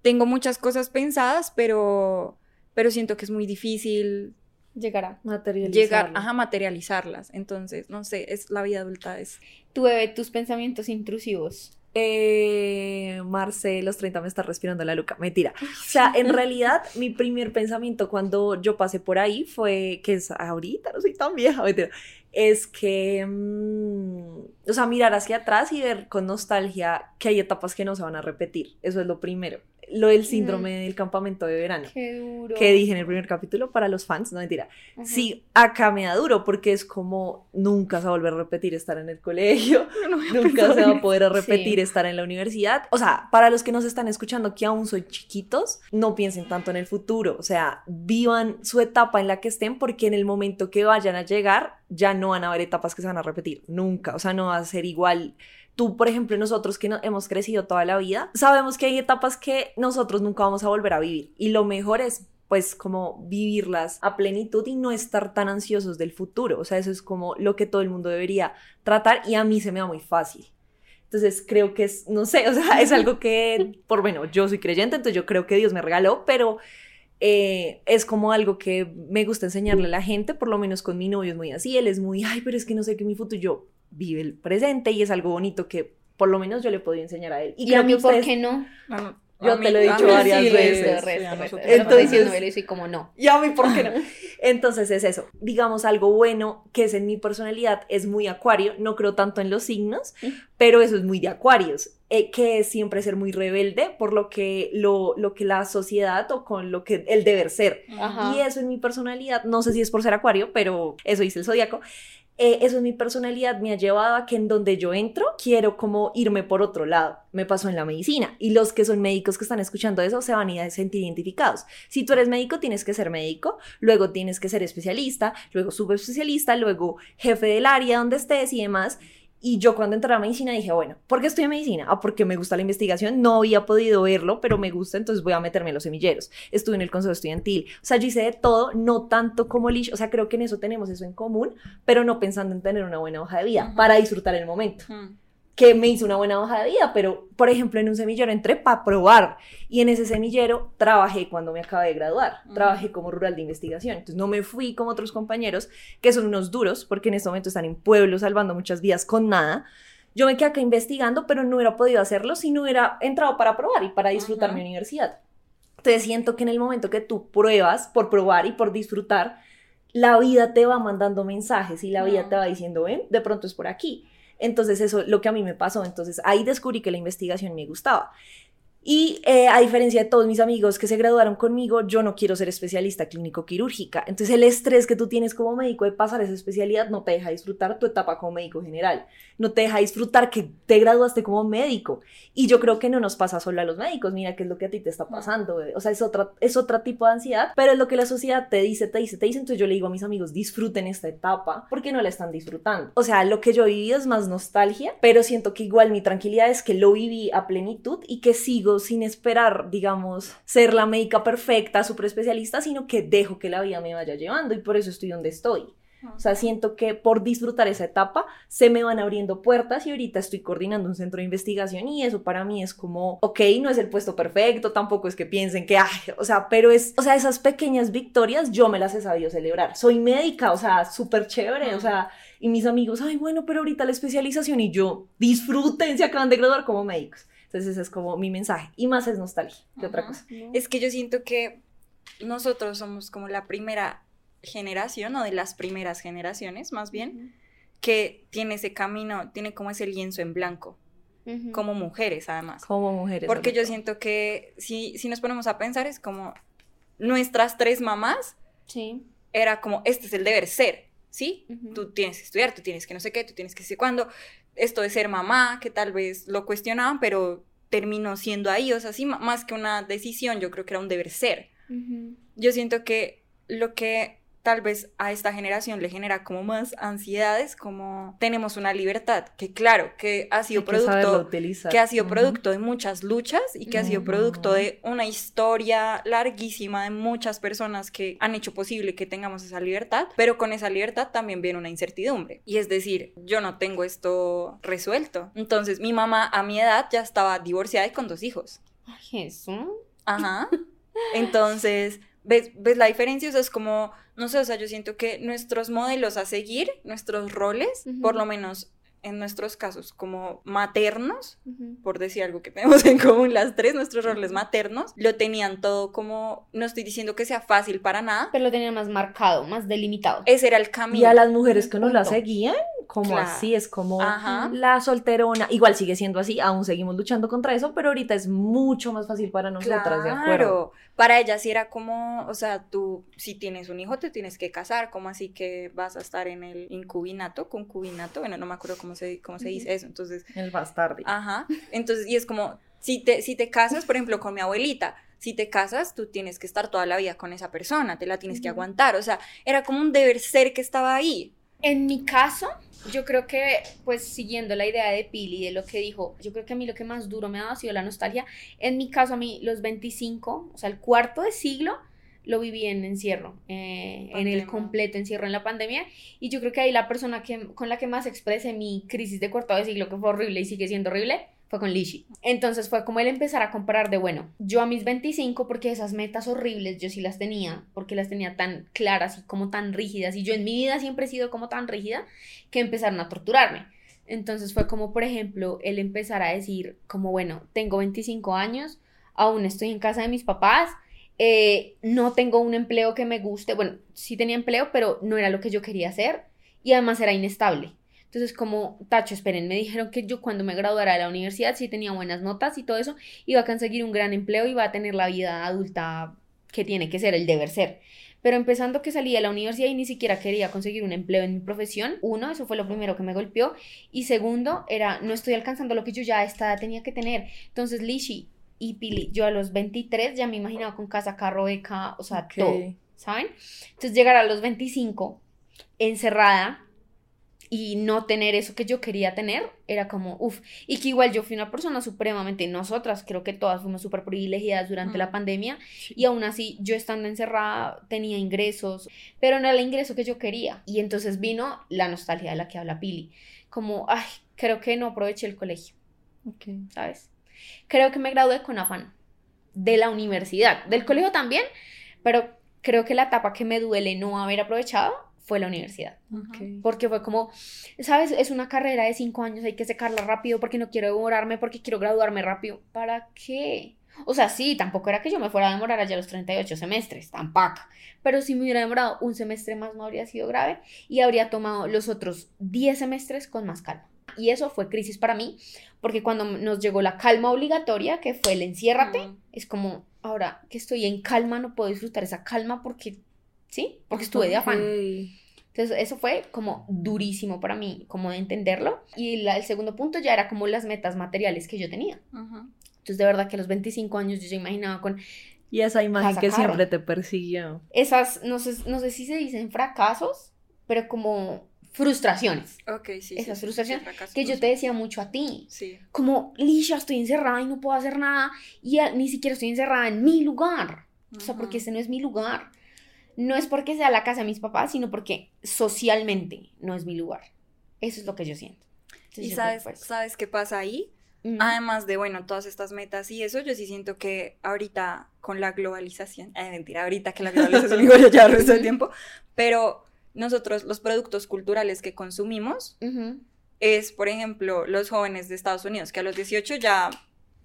tengo muchas cosas pensadas, pero, pero siento que es muy difícil Llegará. Materializarlo. llegar ajá, materializarlas. Entonces, no sé, es la vida adulta es... Tu bebé, tus pensamientos intrusivos. Eh, Marce, los 30 me está respirando la luca. Mentira. O sea, en realidad, mi primer pensamiento cuando yo pasé por ahí fue que es ahorita, no soy tan vieja, mentira. Es que, mm, o sea, mirar hacia atrás y ver con nostalgia que hay etapas que no se van a repetir. Eso es lo primero. Lo del síndrome del campamento de verano. Qué duro. Que dije en el primer capítulo para los fans, no mentira. Ajá. Sí, acá me da duro porque es como nunca se va a volver a repetir estar en el colegio, nunca se va a poder repetir Sí. estar en la universidad. O sea, para los que nos están escuchando que aún son chiquitos, no piensen tanto en el futuro. O sea, vivan su etapa en la que estén porque en el momento que vayan a llegar ya no van a haber etapas que se van a repetir. Nunca. O sea, no va a ser igual. Tú, por ejemplo, nosotros que no, hemos crecido toda la vida, sabemos que hay etapas que nosotros nunca vamos a volver a vivir. Y lo mejor es pues como vivirlas a plenitud y no estar tan ansiosos del futuro. O sea, eso es como lo que todo el mundo debería tratar y a mí se me da muy fácil. Entonces creo que es, no sé, o sea, es algo que, por bueno, yo soy creyente, entonces yo creo que Dios me regaló, pero eh, es como algo que me gusta enseñarle a la gente, por lo menos con mi novio es muy así, él es muy, ay, pero es que no sé qué mi futuro, yo vive el presente y es algo bonito que por lo menos yo le podía enseñar a él. Y, creo a mí, que ¿por qué no? Yo te lo he dicho varias sí, veces. Resto. Entonces- y como no. Y a mí, ¿por qué no? Entonces es eso. Digamos algo bueno que es en mi personalidad, es muy acuario. No creo tanto en los signos, pero eso es muy de acuarios. eh, que es siempre ser muy rebelde por lo que, lo, lo que la sociedad o con lo que el deber ser. Ajá. Y eso en mi personalidad, no sé si es por ser acuario, pero eso dice el zodiaco. Eh, eso en mi personalidad me ha llevado a que en donde yo entro quiero como irme por otro lado. Me pasó en la medicina y los que son médicos que están escuchando eso se van a sentir identificados. Si tú eres médico tienes que ser médico, luego tienes que ser especialista, luego subespecialista, luego jefe del área donde estés y demás. Y yo cuando entré a medicina dije, bueno, ¿por qué estoy en medicina? Ah, porque me gusta la investigación, no había podido verlo, pero me gusta, entonces voy a meterme en los semilleros. Estuve en el consejo estudiantil, o sea, yo hice de todo, no tanto como Lish, o sea, creo que en eso tenemos eso en común, pero no pensando en tener una buena hoja de vida, para disfrutar el momento. Que me hizo una buena hoja de vida, pero por ejemplo en un semillero entré para probar y en ese semillero trabajé cuando me acabé de graduar, Ujú. trabajé como rural de investigación, entonces no me fui como otros compañeros que son unos duros porque en este momento están en pueblos salvando muchas vidas con nada. Yo me quedé acá investigando, pero no hubiera podido hacerlo si no hubiera entrado para probar y para disfrutar Ujú. mi universidad. Entonces siento que en el momento que tú pruebas por probar y por disfrutar, la vida te va mandando mensajes y la vida Mm. te va diciendo, ven, de pronto es por aquí. Entonces eso es lo que a mí me pasó. Entonces ahí descubrí que la investigación me gustaba. Y eh, a diferencia de todos mis amigos que se graduaron conmigo, yo no quiero ser especialista clínico quirúrgica. Entonces el estrés que tú tienes como médico de pasar esa especialidad no te deja disfrutar tu etapa como médico general. No te deja disfrutar que te graduaste como médico. Y yo creo que no nos pasa solo a los médicos. Mira qué es lo que a ti te está pasando. bebé. O sea, es, otra, es otro tipo de ansiedad, pero es lo que la sociedad te dice, te dice, te dice. Entonces yo le digo a mis amigos, disfruten esta etapa porque no la están disfrutando. O sea, lo que yo vivido es más nostalgia, pero siento que igual mi tranquilidad es que lo viví a plenitud y que sigo sin esperar, digamos, ser la médica perfecta, super especialista, sino que dejo que la vida me vaya llevando y por eso estoy donde estoy. O sea, siento que por disfrutar esa etapa se me van abriendo puertas y ahorita estoy coordinando un centro de investigación y eso para mí es como, ok, no es el puesto perfecto, tampoco es que piensen que, ay, o sea, pero es, o sea, esas pequeñas victorias yo me las he sabido celebrar. Soy médica, o sea, súper chévere, o sea, y mis amigos, ay, bueno, pero ahorita la especialización y yo, disfruten, se acaban de graduar como médicos. Entonces ese es como mi mensaje. Y más es nostalgia que otra cosa. Es que yo siento que nosotros somos como la primera generación o de las primeras generaciones más bien que tiene ese camino, tiene como ese lienzo en blanco, como mujeres además. Como mujeres. Porque yo siento que si, si nos ponemos a pensar es como nuestras tres mamás Sí. era como este es el deber ser, ¿sí? Tú tienes que estudiar, tú tienes que no sé qué, tú tienes que sé cuándo. Esto de ser mamá, que tal vez lo cuestionaban, pero terminó siendo ahí, o sea, sí, más que una decisión, yo creo que era un deber ser. Yo siento que lo que tal vez a esta generación le genera como más ansiedades, como tenemos una libertad, que claro, que ha sido Hay producto que ha sido producto de muchas luchas y que ha sido producto de una historia larguísima de muchas personas que han hecho posible que tengamos esa libertad, pero con esa libertad también viene una incertidumbre. Y es decir, yo no tengo esto resuelto. Entonces, mi mamá a mi edad ya estaba divorciada y con dos hijos. Jesús. Ajá. Entonces, ¿ves, ¿ves la diferencia? O sea, es como, no sé, o sea, yo siento que nuestros modelos a seguir, nuestros roles, Ujú. por lo menos en nuestros casos como maternos, Ujú. por decir algo que tenemos en común las tres, nuestros roles maternos, lo tenían todo como, no estoy diciendo que sea fácil para nada, Pero lo tenía más marcado, más delimitado. ese era el camino. Y a las mujeres que no la seguían, como Claro. así, es como Ajá. la solterona. Igual sigue siendo así, aún seguimos luchando contra eso, pero ahorita es mucho más fácil para nosotras, ¿de acuerdo? Para ella sí era como, o sea, tú si tienes un hijo te tienes que casar, como así que vas a estar en el incubinato, concubinato, bueno, no me acuerdo cómo se, cómo se dice eso, entonces, El bastardo. ajá, entonces, y es como, si te, si te casas, por ejemplo, con mi abuelita, si te casas, tú tienes que estar toda la vida con esa persona, te la tienes que aguantar, o sea, era como un deber ser que estaba ahí. En mi caso, yo creo que, pues siguiendo la idea de Pili, de lo que dijo, yo creo que a mí lo que más duro me ha dado ha sido la nostalgia. En mi caso, a mí los 25, o sea, el cuarto de siglo, lo viví en encierro, eh, en el completo encierro en la pandemia. Y yo creo que ahí la persona que, con la que más expresé mi crisis de cuarto de siglo, que fue horrible y sigue siendo horrible, fue con Lishi. Entonces fue como el empezar a comparar de, bueno, yo a mis 25, porque esas metas horribles yo sí las tenía, porque las tenía tan claras y como tan rígidas, y yo en mi vida siempre he sido como tan rígida, que empezaron a torturarme. Entonces fue como, por ejemplo, el empezar a decir, como, bueno, tengo 25 años, aún estoy en casa de mis papás, eh, no tengo un empleo que me guste, bueno, sí tenía empleo, pero no era lo que yo quería hacer, y además era inestable. Entonces, como, tacho, esperen, me dijeron que yo cuando me graduara de la universidad, sí tenía buenas notas y todo eso, iba a conseguir un gran empleo, iba a tener la vida adulta que tiene que ser, el deber ser. Pero empezando que salí de la universidad y ni siquiera quería conseguir un empleo en mi profesión, uno, eso fue lo primero que me golpeó, y segundo, era, no estoy alcanzando lo que yo ya a esta edad tenía que tener. Entonces, Lishi y Pili, yo a los 23 ya me imaginaba con casa, carro, beca, o sea, Ok. todo, ¿saben? Entonces, llegar a los 25 encerrada y no tener eso que yo quería tener, era como, uff, y que igual yo fui una persona supremamente, nosotras creo que todas fuimos súper privilegiadas durante la Mm. pandemia, y aún así yo estando encerrada tenía ingresos, pero no era el ingreso que yo quería, y entonces vino la nostalgia de la que habla Pili, como, ay, creo que no aproveché el colegio, Ok. ¿sabes? Creo que me gradué con afán de la universidad, del colegio también, pero creo que la etapa que me duele no haber aprovechado fue la universidad. Porque fue como, ¿sabes? Es una carrera de cinco años, hay que sacarla rápido porque no quiero demorarme, porque quiero graduarme rápido. ¿Para qué? O sea, sí, tampoco era que yo me fuera a demorar allá los 38 semestres, tampoco. Pero si me hubiera demorado un semestre más no habría sido grave y habría tomado los otros 10 semestres con más calma. Y eso fue crisis para mí, porque cuando nos llegó la calma obligatoria, que fue el enciérrate, es como, ahora que estoy en calma, no puedo disfrutar esa calma porque, ¿sí? Porque estuve de afán. Entonces eso fue como durísimo para mí, como de entenderlo. Y la- el segundo punto ya era como las metas materiales que yo tenía. Ujú. Entonces de verdad que a los 25 años yo ya imaginaba con Y esa imagen Casa que Carro. siempre te persiguió. esas, no sé, no sé si se dicen fracasos, pero como frustraciones. Ok, sí. Esas sí, frustraciones sí, Que yo te decía mucho a ti. Sí. Como, Lisha, estoy encerrada y no puedo hacer nada. Y ni siquiera estoy encerrada en mi lugar. O sea, porque ese no es mi lugar. No es porque sea la casa de mis papás, sino porque socialmente no es mi lugar. Eso es lo que yo siento. Entonces, ¿Y yo sabes, sabes qué pasa ahí? Ujú. Además de, bueno, todas estas metas y eso, yo sí siento que ahorita con la globalización, eh, mentira, ahorita que la globalización igual ya lleva el resto del tiempo, pero nosotros los productos culturales que consumimos es, por ejemplo, los jóvenes de Estados Unidos, que a los 18 ya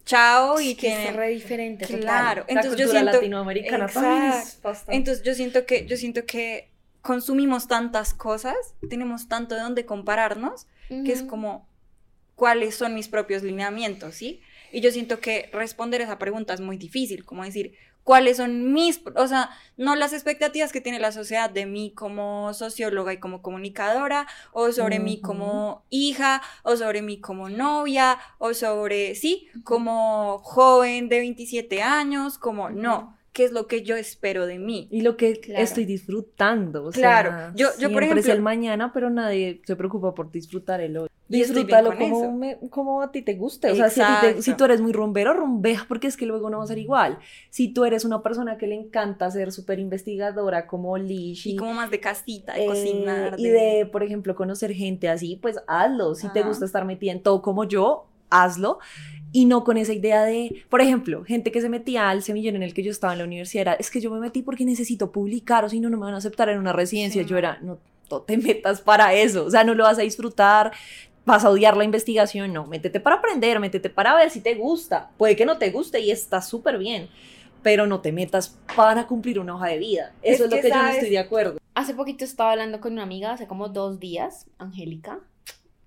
chao y Es que tienen es re diferente. total. Claro, La entonces yo cultura siento latinoamericana Exacto. Entonces yo siento que yo siento que consumimos tantas cosas, tenemos tanto de dónde compararnos, que es como cuáles son mis propios lineamientos, ¿sí? Y yo siento que responder esa pregunta es muy difícil, como decir, ¿cuáles son mis, o sea, no las expectativas que tiene la sociedad de mí como socióloga y como comunicadora, o sobre mí como hija, o sobre mí como novia, o sobre, sí, como joven de 27 años, como no, ¿qué es lo que yo espero de mí? Y lo que Claro. estoy disfrutando. o Claro, sea, yo- yo, por siempre es ejemplo- el mañana, pero nadie se preocupa por disfrutar el hoy. Y estoy bien Disfrútalo con como, eso. me- como a ti te guste. O sea, si, te- si tú eres muy rumbero, rumbea, porque es que luego no va a ser igual. Si tú eres una persona que le encanta ser súper investigadora, como Lish, Y como más de casita, de eh, cocinar. y de, por ejemplo, conocer gente así, pues hazlo. Si te Ajá. gusta estar metida en todo como yo, hazlo. Y no con esa idea de, por ejemplo, gente que se metía al semillero en el que yo estaba en la universidad, era, es que yo me metí porque necesito publicar, o si no, no me van a aceptar en una residencia. Sí, yo era, no, no te metas para eso, o sea, no lo vas a disfrutar, vas a odiar la investigación, no, métete para aprender, métete para ver si te gusta. Puede que no te guste y está súper bien, pero no te metas para cumplir una hoja de vida. Es Eso es, lo que que yo no sabes- estoy de acuerdo. Hace poquito estaba hablando con una amiga, hace como dos días, Angélica,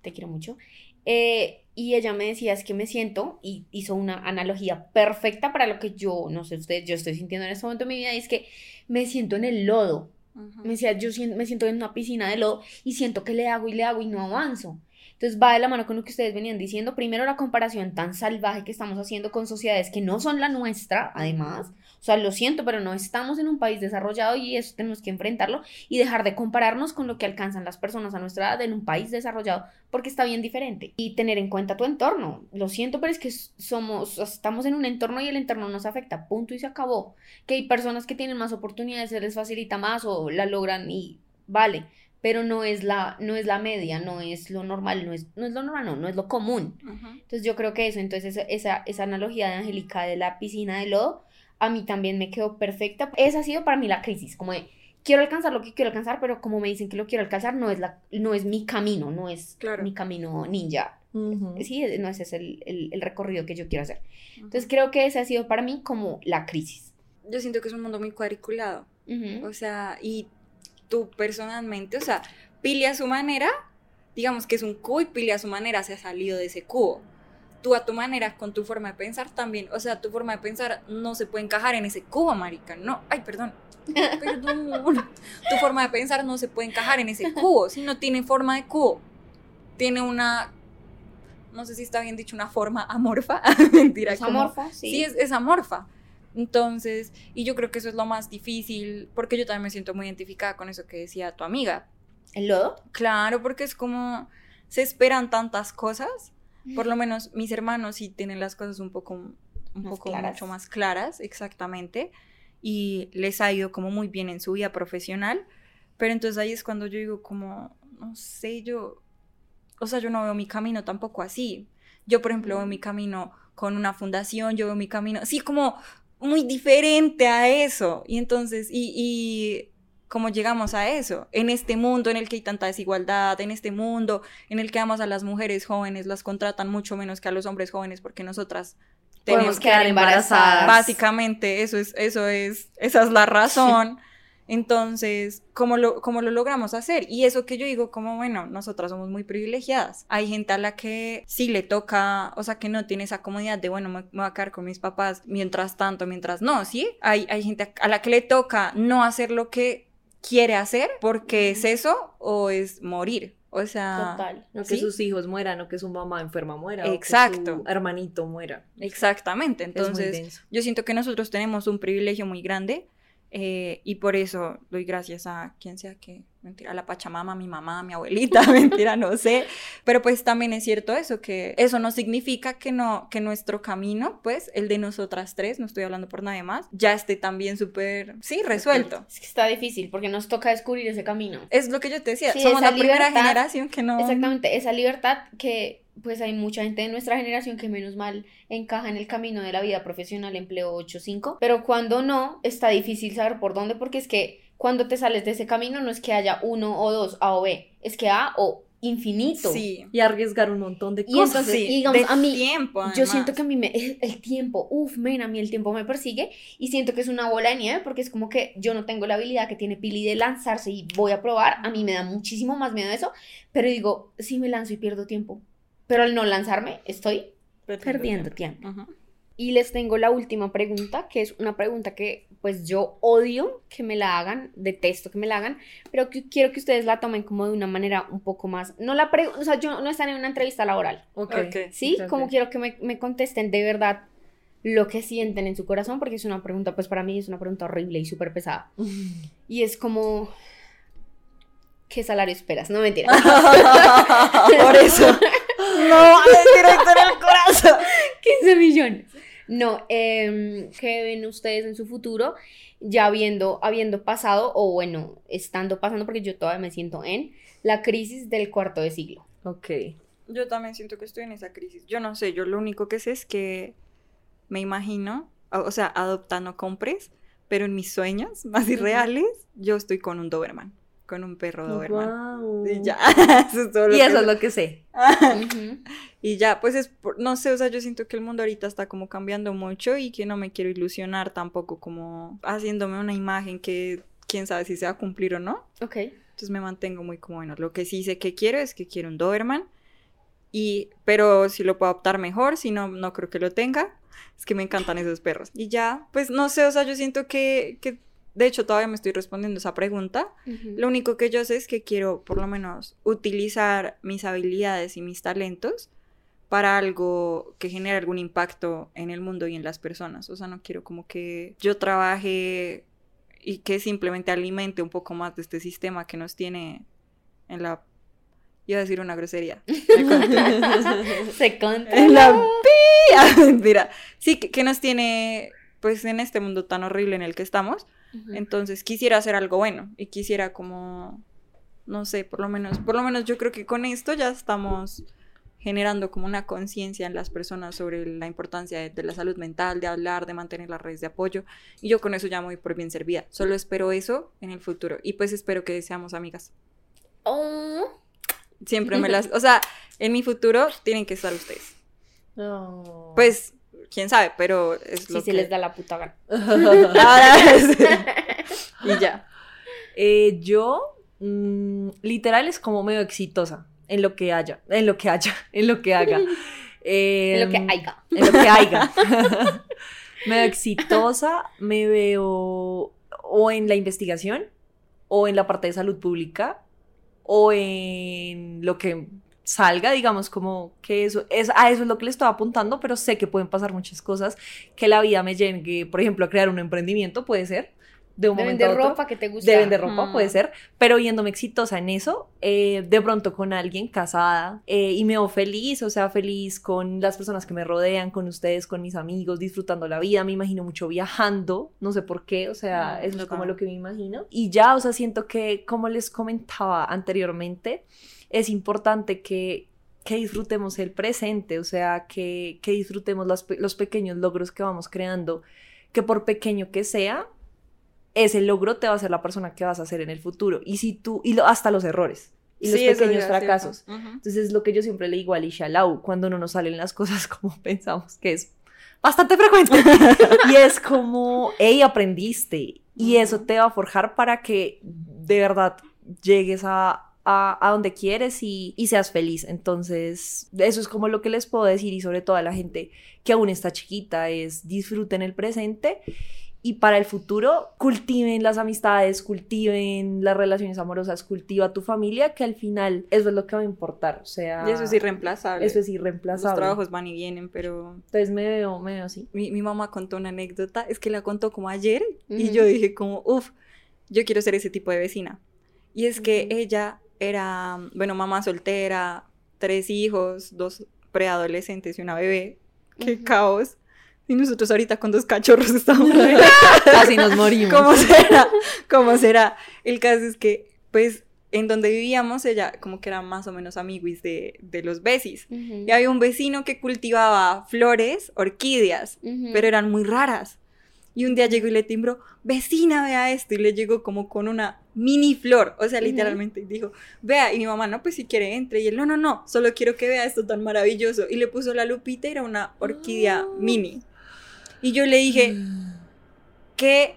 te quiero mucho, eh, y ella me decía, es que me siento, y hizo una analogía perfecta para lo que yo, no sé ustedes, yo estoy sintiendo en este momento de mi vida, y es que me siento en el lodo. Me decía, yo sien- me siento en una piscina de lodo y siento que le hago y le hago y no avanzo. Entonces va de la mano con lo que ustedes venían diciendo. Primero la comparación tan salvaje que estamos haciendo con sociedades que no son la nuestra, además. O sea, lo siento, pero no estamos en un país desarrollado y eso tenemos que enfrentarlo y dejar de compararnos con lo que alcanzan las personas a nuestra edad en un país desarrollado porque está bien diferente. Y tener en cuenta tu entorno. Lo siento, pero es que somos, estamos en un entorno y el entorno nos afecta. Punto y se acabó. Que hay personas que tienen más oportunidades, se les facilita más o la logran y vale pero no es la, no es la media, no es lo normal, no es, no es lo normal, no, no es lo común. Entonces yo creo que eso, entonces esa, esa analogía de Angélica de la piscina de lodo, a mí también me quedó perfecta. Esa ha sido para mí la crisis, como de, quiero alcanzar lo que quiero alcanzar, pero como me dicen que lo quiero alcanzar, no es, la, no es mi camino, no es Claro. mi camino ninja. Ujú. Sí, no ese es el, el, el recorrido que yo quiero hacer. Entonces creo que ese ha sido para mí como la crisis. yo siento que es un mundo muy cuadriculado. O sea, y tú personalmente, o sea, Pili a su manera, digamos que es un cubo y Pili a su manera se ha salido de ese cubo. Tú a tu manera, con tu forma de pensar también, o sea, tu forma de pensar no se puede encajar en ese cubo, marica, no, ay, perdón, perdón, tu forma de pensar no se puede encajar en ese cubo, si no tiene forma de cubo, tiene una, no sé si está bien dicho, una forma amorfa, mentira, ¿Es como- amorfa? Sí. Sí, es, es amorfa. Entonces, y yo creo que eso es lo más difícil, porque yo también me siento muy identificada con eso que decía tu amiga. ¿El lodo? Claro, porque es como se esperan tantas cosas, por lo menos mis hermanos sí tienen las cosas un poco, un Más poco claras. mucho más claras, exactamente, y les ha ido como muy bien en su vida profesional, pero entonces ahí es cuando yo digo como, no sé, yo, o sea, yo no veo mi camino tampoco así. Yo, por ejemplo, veo mi camino con una fundación, yo veo mi camino, sí, como muy diferente a eso. Y entonces, y, y cómo llegamos a eso, en este mundo en el que hay tanta desigualdad, en este mundo en el que amas a las mujeres jóvenes, las contratan mucho menos que a los hombres jóvenes porque nosotras Podemos tenemos quedar embarazadas. Básicamente, eso es, eso es, esa es la razón. Entonces, ¿cómo lo, ¿cómo lo logramos hacer? Y eso que yo digo, como bueno, nosotras somos muy privilegiadas. Hay gente a la que sí le toca, o sea, que no tiene esa comodidad de, bueno, me, me voy a quedar con mis papás mientras tanto, mientras no, ¿sí? Hay, hay gente a la que le toca no hacer lo que quiere hacer porque es eso o es morir. O sea, Total. No que ¿sí? sus hijos mueran, no que su mamá enferma muera. o que Exacto. su hermanito muera. Exactamente. Es muy Entonces, denso. yo siento que nosotros tenemos un privilegio muy grande eh, y por eso doy gracias a quien sea que, mentira, la Pachamama, mi mamá, mi abuelita, mentira, no sé. Pero pues también es cierto eso, que eso no significa que, no, que nuestro camino, pues el de nosotras tres, no estoy hablando por nadie más, ya esté también súper, sí, resuelto. Es que está difícil porque nos toca descubrir ese camino. Es lo que yo te decía, Sí, somos la primera libertad- generación que no... Exactamente, esa libertad que pues hay mucha gente de nuestra generación que menos mal encaja en el camino de la vida profesional empleo 8-5, pero cuando no, está difícil saber por dónde porque es que cuando te sales de ese camino no es que haya uno o dos A o B, es que A o infinito. Sí. Y arriesgar un montón de Y cosas. entonces, Sí, y digamos, de a mí, tiempo, yo siento que a mí me, el, tiempo, uff, men, a mí el tiempo me persigue y siento que es una bola de nieve porque es como que yo no tengo la habilidad que tiene Pili de lanzarse y voy a probar, a mí me da muchísimo más miedo eso, pero digo, sí me lanzo y pierdo tiempo, pero al no lanzarme estoy perdiendo tiempo. Ajá. Y les tengo la última pregunta, que es una pregunta que pues yo odio que me la hagan, detesto que me la hagan, pero que quiero que ustedes la tomen como de una manera un poco más, no la pre, o sea, yo no están en una entrevista laboral, Ok. ¿sí? Como quiero que me, me contesten de verdad lo que sienten en su corazón, porque es una pregunta, pues para mí es una pregunta horrible y súper pesada. Y es como, ¿qué salario esperas? No mentira. Por eso. No, directo en el corazón. 15 millones. No, em, ¿qué ven ustedes en su futuro? Ya habiendo, habiendo pasado, o bueno, estando pasando, porque yo todavía me siento en la crisis del cuarto de siglo. Ok. Yo también siento que estoy en esa crisis. Yo no sé, yo lo único que sé es que me imagino, o sea, adopta no compres, pero en mis sueños más irreales, yo estoy con un Doberman, con un perro Doberman. Guau. Y ya, eso es todo lo Y que eso sé. es lo que sé. Y ya, pues es, por- no sé, o sea, yo siento que el mundo ahorita está como cambiando mucho y que no me quiero ilusionar tampoco como haciéndome una imagen que quién sabe si se va a cumplir o no. Ok. Entonces me mantengo muy como, bueno, lo que sí sé que quiero es que quiero un Doberman. Y, pero si lo puedo adoptar mejor, si no, no creo que lo tenga. Es que me encantan esos perros. Y ya, pues no sé, o sea, yo siento que, que de hecho todavía me estoy respondiendo esa pregunta. Lo único que yo sé es que quiero por lo menos utilizar mis habilidades y mis talentos para algo que genere algún impacto en el mundo y en las personas. O sea, no quiero como que yo trabaje y que simplemente alimente un poco más de este sistema que nos tiene en la... Iba a decir una grosería. Se contra. en la pía. Mentira. Sí, que, que nos tiene pues en este mundo tan horrible en el que estamos. Entonces quisiera hacer algo bueno y quisiera como, no sé, por lo menos, por lo menos yo creo que con esto ya estamos generando como una conciencia en las personas sobre la importancia de, de la salud mental, de hablar, de mantener las redes de apoyo. Y yo con eso ya me voy por bien servida. Solo espero eso en el futuro. Y pues espero que seamos amigas. Oh. Siempre me las... O sea, en mi futuro tienen que estar ustedes. Pues, quién sabe, pero es Si lo se que... les da la puta gana. Ahora es- y ya. Eh, yo, mm, literal, es como medio exitosa en lo que haya, en lo que haya, en lo que haga. En lo que Em, haya. En lo que haya. me veo exitosa, me veo o en la investigación, o en la parte de salud pública, o en lo que salga, digamos, como que eso es a eso es lo que le estoy apuntando, pero sé que pueden pasar muchas cosas, que la vida me llegue, por ejemplo, a crear un emprendimiento, puede ser, de un De momento a vender otro ropa que te gusta. de vender ropa, Mm. puede ser, pero viéndome exitosa en eso, eh, de pronto con alguien casada eh, y me veo feliz, o sea, feliz con las personas que me rodean, con ustedes, con mis amigos, disfrutando la vida, me imagino mucho viajando, no sé por qué, o sea, Mm, eso es como lo que me imagino. Y ya, o sea, siento que, como les comentaba anteriormente, es importante que que disfrutemos el presente, o sea, que, que disfrutemos los, pe- los pequeños logros que vamos creando, que por pequeño que sea, ese logro te va a ser la persona que vas a ser en el futuro. Y si tú, y lo- hasta los errores, y los Sí, pequeños fracasos. Entonces es lo que yo siempre le digo a Alicia Lau, cuando no nos salen las cosas como pensamos, que es bastante frecuente. y es como, hey, aprendiste. Y eso te va a forjar para que de verdad llegues a, a, a donde quieres y, y seas feliz. Entonces, eso es como lo que les puedo decir y sobre todo a la gente que aún está chiquita, es disfruten el presente y para el futuro cultiven las amistades, cultiven las relaciones amorosas, cultiva tu familia, que al final eso es lo que va a importar. O sea, Y eso es irreemplazable. eso es Los irreemplazable. trabajos van y vienen, pero Entonces me veo, me veo así. mi, mi mamá contó una anécdota, es que la contó como ayer y Ujú. yo dije como, uff, yo quiero ser ese tipo de vecina. Y es que Ujú. ella era, bueno, mamá soltera, tres hijos, dos preadolescentes y una bebé. Qué caos. Y nosotros ahorita con dos cachorros estamos Casi nos morimos. ¿Cómo será? ¿Cómo será? El caso es que, pues, en donde vivíamos, ella como que era más o menos amiguis de, de los besis. Y había un vecino que cultivaba flores, orquídeas, pero eran muy raras. Y un día llegó y le timbró, vecina, vea esto. Y le llegó como con una mini flor, o sea, literalmente. Dijo, vea, y mi mamá, no, pues si quiere entre. Y él, no, no, no, solo quiero que vea esto tan maravilloso. Y le puso la lupita y era una orquídea Ah. mini. Y yo le dije, qué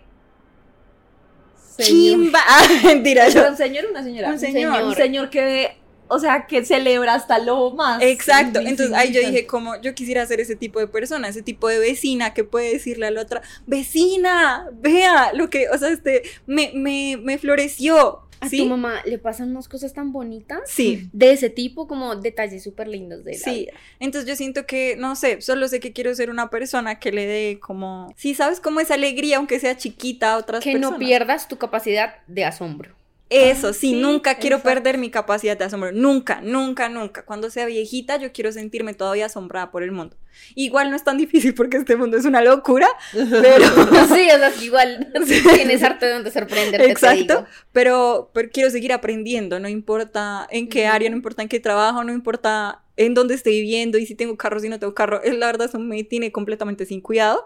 chimba. Ah, mentira, yo. ¿Era un señor o una señora? Un señor. Un señor que ve, o sea, que celebra hasta lo más. Exacto, entonces ahí yo dije como yo quisiera ser ese tipo de persona, ese tipo de vecina que puede decirle a la otra, vecina, vea lo que, o sea, este, me, me, me floreció, A ¿sí? tu mamá le pasan unas cosas tan bonitas Sí, de ese tipo, como detalles súper lindos de la Sí, vida. entonces yo siento que, no sé, solo sé que quiero ser una persona que le dé como, sí, sabes, como esa alegría, aunque sea chiquita a otras Que personas. no pierdas tu capacidad de asombro. Eso, sí, sí, nunca quiero perder mi capacidad de asombro. Nunca, nunca, nunca. Cuando sea viejita, yo quiero sentirme todavía asombrada por el mundo. Igual no es tan difícil porque este mundo es una locura, pero, Sí, o sea, igual tienes harto de donde sorprenderte. te Exacto. digo. pero, pero quiero seguir aprendiendo. No importa en qué área, no importa en qué trabajo, no importa en dónde esté viviendo y si tengo carro, si no tengo carro. Es, la verdad, eso me tiene completamente sin cuidado.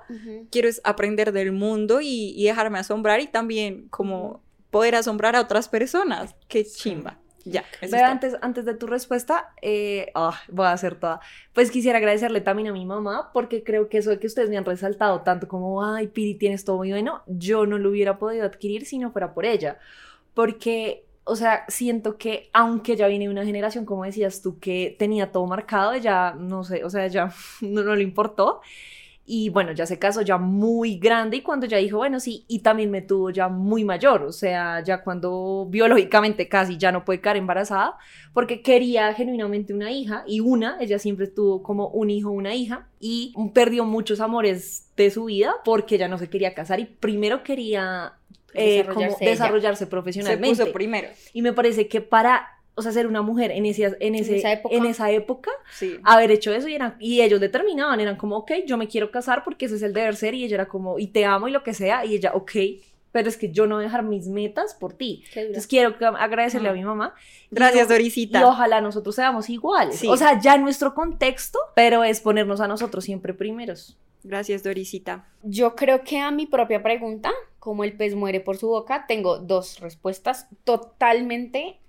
Quiero es aprender del mundo y, y dejarme asombrar y también como poder asombrar a otras personas. Qué chimba. Ya. todo. antes, antes de tu respuesta, eh, ah, voy a hacer toda. Pues quisiera agradecerle también a mi mamá, porque creo que eso de que ustedes me han resaltado tanto como, ay, Piri, tienes todo muy bueno, yo no lo hubiera podido adquirir si no fuera por ella. Porque, o sea, siento que aunque ya viene una generación, como decías tú, que tenía todo marcado, ella, no sé, o sea, ya no, no le importó. Y bueno, ya se casó ya muy grande y cuando ya dijo, bueno, sí, y también me tuvo ya muy mayor, o sea, ya cuando biológicamente casi ya no puede quedar embarazada, porque quería genuinamente una hija y una, ella siempre tuvo como un hijo, una hija y perdió muchos amores de su vida porque ella no se quería casar y primero quería eh, como Desarrollarse desarrollarse Se profesionalmente. puso primero. Y me parece que para, o sea, ser una mujer en, ese, en, ese, esa época. en esa época Sí. haber hecho eso y, eran, y ellos determinaban, eran como, ok, yo me quiero casar porque ese es el deber ser y ella era como, y te amo y lo que sea, y ella, ok, pero es que yo no voy a dejar mis metas por ti. Entonces quiero agradecerle a mi mamá. Gracias, Dorisita. Y ojalá nosotros seamos iguales. Sí. O sea, ya en nuestro contexto, pero es ponernos a nosotros siempre primeros. Gracias, Dorisita. Yo creo que a mi propia pregunta, como el pez muere por su boca, tengo dos respuestas totalmente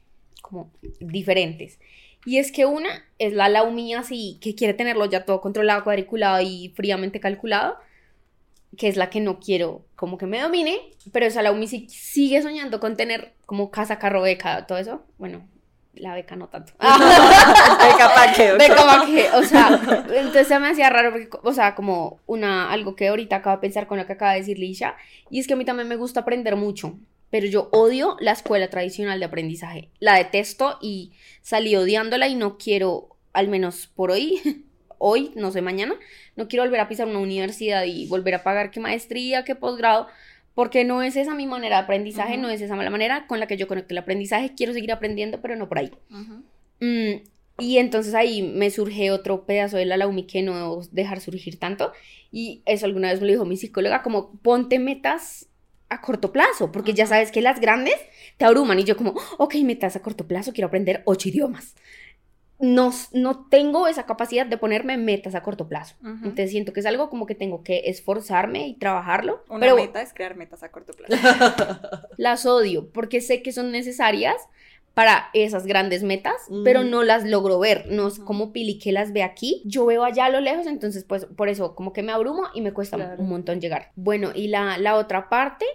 como diferentes. Y es que una es la Laumi así, que quiere tenerlo ya todo controlado, cuadriculado y fríamente calculado, que es la que no quiero como que me domine, pero esa Laumi sí sigue soñando con tener como casa, carro, beca, todo eso. Bueno, la beca no tanto. Beca pa' qué, De doctor. como que, o sea, entonces se me hacía raro porque, o sea, como una, algo que ahorita acabo de pensar con lo que acaba de decir Lisha, y es que a mí también me gusta aprender mucho, pero yo odio la escuela tradicional de aprendizaje, la detesto y salí odiándola y no quiero, al menos por hoy, hoy, no sé, mañana, no quiero volver a pisar una universidad y volver a pagar qué maestría, qué posgrado, porque no es esa mi manera de aprendizaje, no es esa la manera con la que yo conecto el aprendizaje, quiero seguir aprendiendo, pero no por ahí. Mm, y entonces ahí me surge otro pedazo de la Laumi que no debo dejar surgir tanto. Y eso alguna vez me lo dijo mi psicóloga, como ponte metas a corto plazo, porque ya sabes que las grandes te abruman. Y yo como, ok, metas a corto plazo, quiero aprender ocho idiomas. No, no tengo esa capacidad de ponerme metas a corto plazo. Ujú. Entonces siento que es algo como que tengo que esforzarme y trabajarlo. Una pero meta es crear metas a corto plazo. las odio porque sé que son necesarias para esas grandes metas, pero no las logro ver, no es como Pili que las ve aquí, yo veo allá a lo lejos, entonces pues por eso como que me abrumo y me cuesta Claro. un montón llegar. Bueno, y la, la otra parte,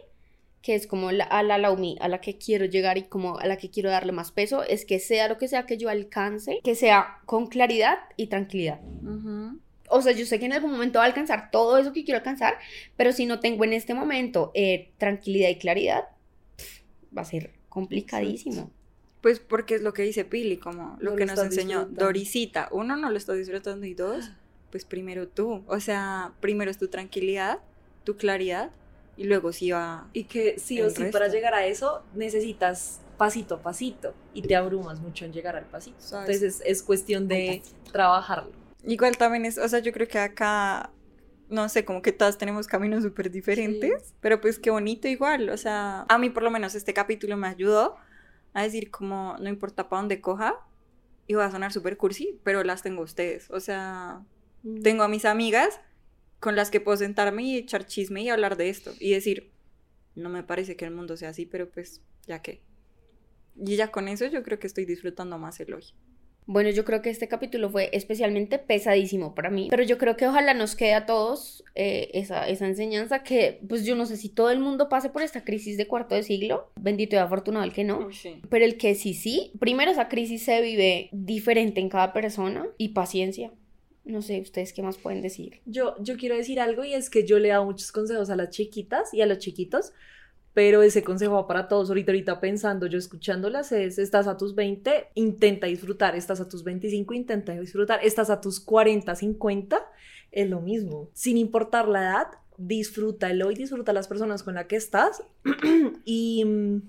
que es como la, a la Laumi, a la que quiero llegar y como a la que quiero darle más peso, es que sea lo que sea que yo alcance, que sea con claridad y tranquilidad. Ujú. O sea, yo sé que en algún momento va a alcanzar todo eso que quiero alcanzar, pero si no tengo en este momento eh, tranquilidad y claridad, va a ser complicadísimo. Pues porque es lo que dice Pili, como lo No que lo nos enseñó. Dorisita. Uno, no lo está disfrutando y dos, pues primero tú. O sea, primero es tu tranquilidad, tu claridad y luego sí va... Y que sí o sí para llegar a eso necesitas pasito a pasito y te abrumas mucho en llegar al pasito. ¿Sabes? Entonces es, es cuestión de trabajarlo. Igual también es, o sea, yo creo que acá, no sé, como que todas tenemos caminos súper diferentes, pero pues qué bonito igual, o sea, a mí por lo menos este capítulo me ayudó a decir como, no importa para dónde coja, y va a sonar súper cursi, pero las tengo ustedes, o sea, tengo a mis amigas con las que puedo sentarme y echar chisme y hablar de esto y decir, no me parece que el mundo sea así, pero pues ya que. Y ya con eso yo creo que estoy disfrutando más el hoy. Bueno, yo creo que este capítulo fue especialmente pesadísimo para mí, pero yo creo que ojalá nos quede a todos eh, esa, esa enseñanza que, pues yo no sé si todo el mundo pase por esta crisis de cuarto de siglo, bendito y afortunado el que no, pero el que sí, sí, primero esa crisis se vive diferente en cada persona y paciencia. No sé, ustedes qué más pueden decir. Yo, yo quiero decir algo y es que yo le he dado muchos consejos a las chiquitas y a los chiquitos pero ese consejo va para todos. Ahorita, ahorita pensando, yo escuchándolas es, estás a tus 20, intenta disfrutar, estás a tus 25, intenta disfrutar, estás a tus 40, 50, es lo mismo. Sin importar la edad, disfrútalo y disfruta las personas con las que estás. Y,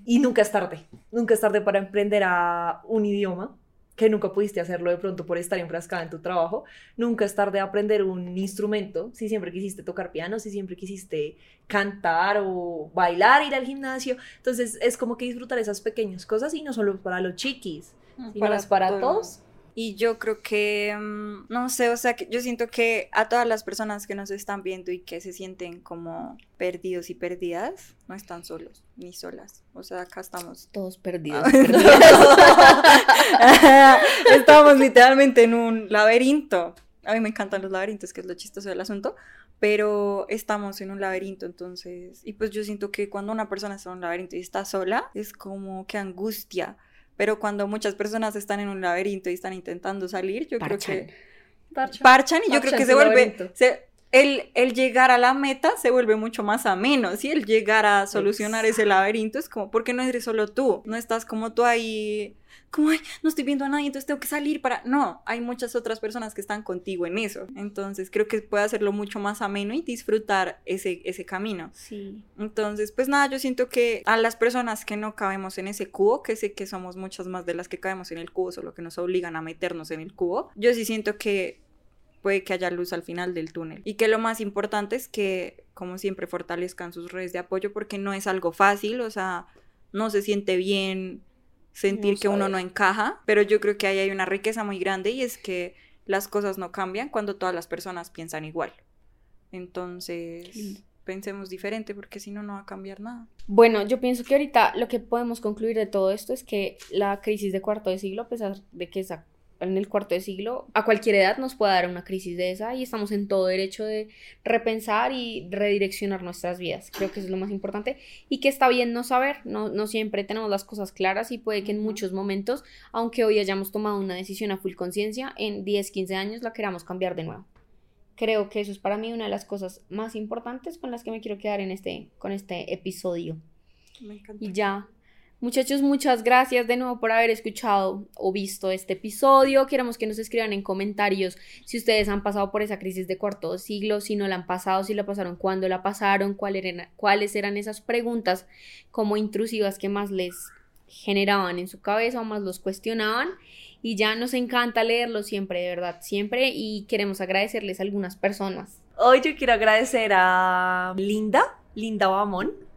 y nunca es tarde, nunca es tarde para emprender a un idioma que nunca pudiste hacerlo de pronto por estar enfrascada en tu trabajo, nunca es tarde aprender un instrumento, si siempre quisiste tocar piano, si siempre quisiste cantar o bailar, ir al gimnasio, entonces es como que disfrutar esas pequeñas cosas y no solo para los chiquis, sino para, para todos. Y yo creo que, mm, no sé, o sea, que yo siento que a todas las personas que nos están viendo y que se sienten como perdidos y perdidas, no están solos ni solas. O sea, acá estamos. Todos perdidos. estamos literalmente en un laberinto. A mí me encantan los laberintos, que es lo chistoso del asunto, pero estamos en un laberinto, entonces, y pues yo siento que cuando una persona está en un laberinto y está sola, es como que angustia pero cuando muchas personas están en un laberinto y están intentando salir, yo creo que parchan, y yo creo que se vuelve, el, el, llegar a la meta se vuelve mucho más ameno, ¿sí? El llegar a solucionar ese laberinto es como, porque no eres solo tú, no estás como tú ahí, como, ay, no estoy viendo a nadie, entonces tengo que salir para... No, hay muchas otras personas que están contigo en eso, entonces creo que puede hacerlo mucho más ameno y disfrutar ese, ese camino. Sí. Entonces, pues nada, yo siento que a las personas que no cabemos en ese cubo, que sé que somos muchas más de las que cabemos en el cubo, solo que nos obligan a meternos en el cubo, yo sí siento que puede que haya luz al final del túnel. Y que lo más importante es que, como siempre, fortalezcan sus redes de apoyo porque no es algo fácil, o sea, no se siente bien sentir que uno no encaja, pero yo creo que ahí hay una riqueza muy grande y es que las cosas no cambian cuando todas las personas piensan igual. Entonces, pensemos diferente porque si no, no va a cambiar nada. Bueno, yo pienso que ahorita lo que podemos concluir de todo esto es que la crisis de cuarto de siglo, a pesar de que esa en el cuarto de siglo, a cualquier edad nos puede dar una crisis de esa y estamos en todo derecho de repensar y redireccionar nuestras vidas. Creo que eso es lo más importante y que está bien no saber, no, no siempre tenemos las cosas claras y puede que en muchos momentos, aunque hoy hayamos tomado una decisión a full conciencia, en 10, 15 años la queramos cambiar de nuevo. Creo que eso es para mí una de las cosas más importantes con las que me quiero quedar en este, con este episodio. Me encanta. Y ya Muchachos, muchas gracias de nuevo por haber escuchado o visto este episodio. Queremos que nos escriban en comentarios si ustedes han pasado por esa crisis de cuarto siglo, si no la han pasado, si la pasaron, cuándo la pasaron, cuáles eran, esas preguntas como intrusivas que más les generaban en su cabeza o más los cuestionaban. Y ya nos encanta leerlo siempre, de verdad, siempre. Y queremos agradecerles a algunas personas. Hoy yo quiero agradecer a Linda, Linda Bamón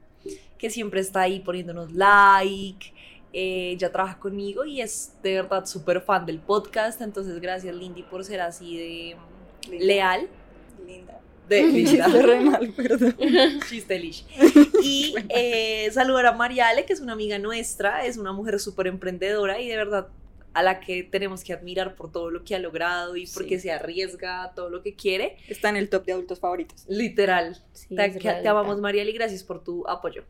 que siempre está ahí poniéndonos like, eh, ya trabaja conmigo y es de verdad súper fan del podcast, entonces gracias Lindy por ser así de leal. Linda. De linda. re mal, perdón. Chistelish. Y eh, saludar a Mariale, que es una amiga nuestra, es una mujer súper emprendedora y de verdad a la que tenemos que admirar por todo lo que ha logrado y porque se arriesga todo lo que quiere. Está en el top de adultos favoritos. Literal. te, te amamos, Mariale, y gracias por tu apoyo.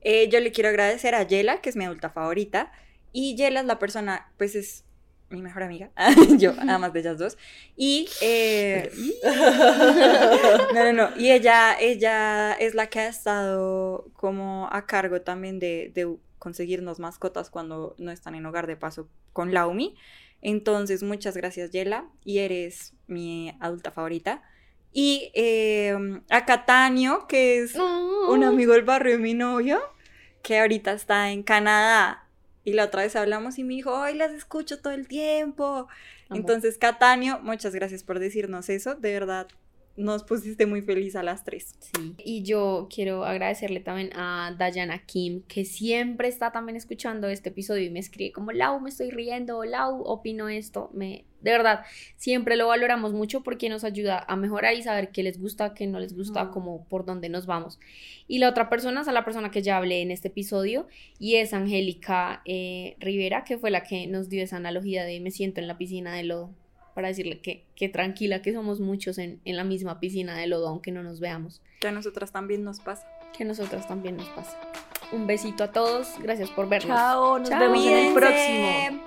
Eh, yo le quiero agradecer a Yela, que es mi adulta favorita. Y Yela es la persona, pues es mi mejor amiga. yo, además de ellas dos. Y. Eh, no, no, no. Y ella, ella es la que ha estado como a cargo también de, de conseguirnos mascotas cuando no están en hogar de paso con Laumi. Entonces, muchas gracias, Yela. Y eres mi adulta favorita. Y eh, a Catania, que es un amigo del barrio de mi novio, que ahorita está en Canadá. Y la otra vez hablamos y me dijo, ay, las escucho todo el tiempo. Entonces, Catanio, muchas gracias por decirnos eso. De verdad, nos pusiste muy feliz a las tres. Sí. Y yo quiero agradecerle también a Dayana Kim, que siempre está también escuchando este episodio y me escribe como, Lau, me estoy riendo, Lau, opino esto. Me, de verdad, siempre lo valoramos mucho porque nos ayuda a mejorar y saber qué les gusta, qué no les gusta, como por dónde nos vamos. Y la otra persona es a la persona que ya hablé en este episodio y es Angélica eh, Rivera, que fue la que nos dio esa analogía de me siento en la piscina de lodo para decirle que, que tranquila, que somos muchos en, en, la misma piscina de lodo, aunque no nos veamos. Que a nosotras también nos pasa. Que a nosotras también nos pasa. Un besito a todos, gracias por vernos. Chao, nos vemos en el próximo.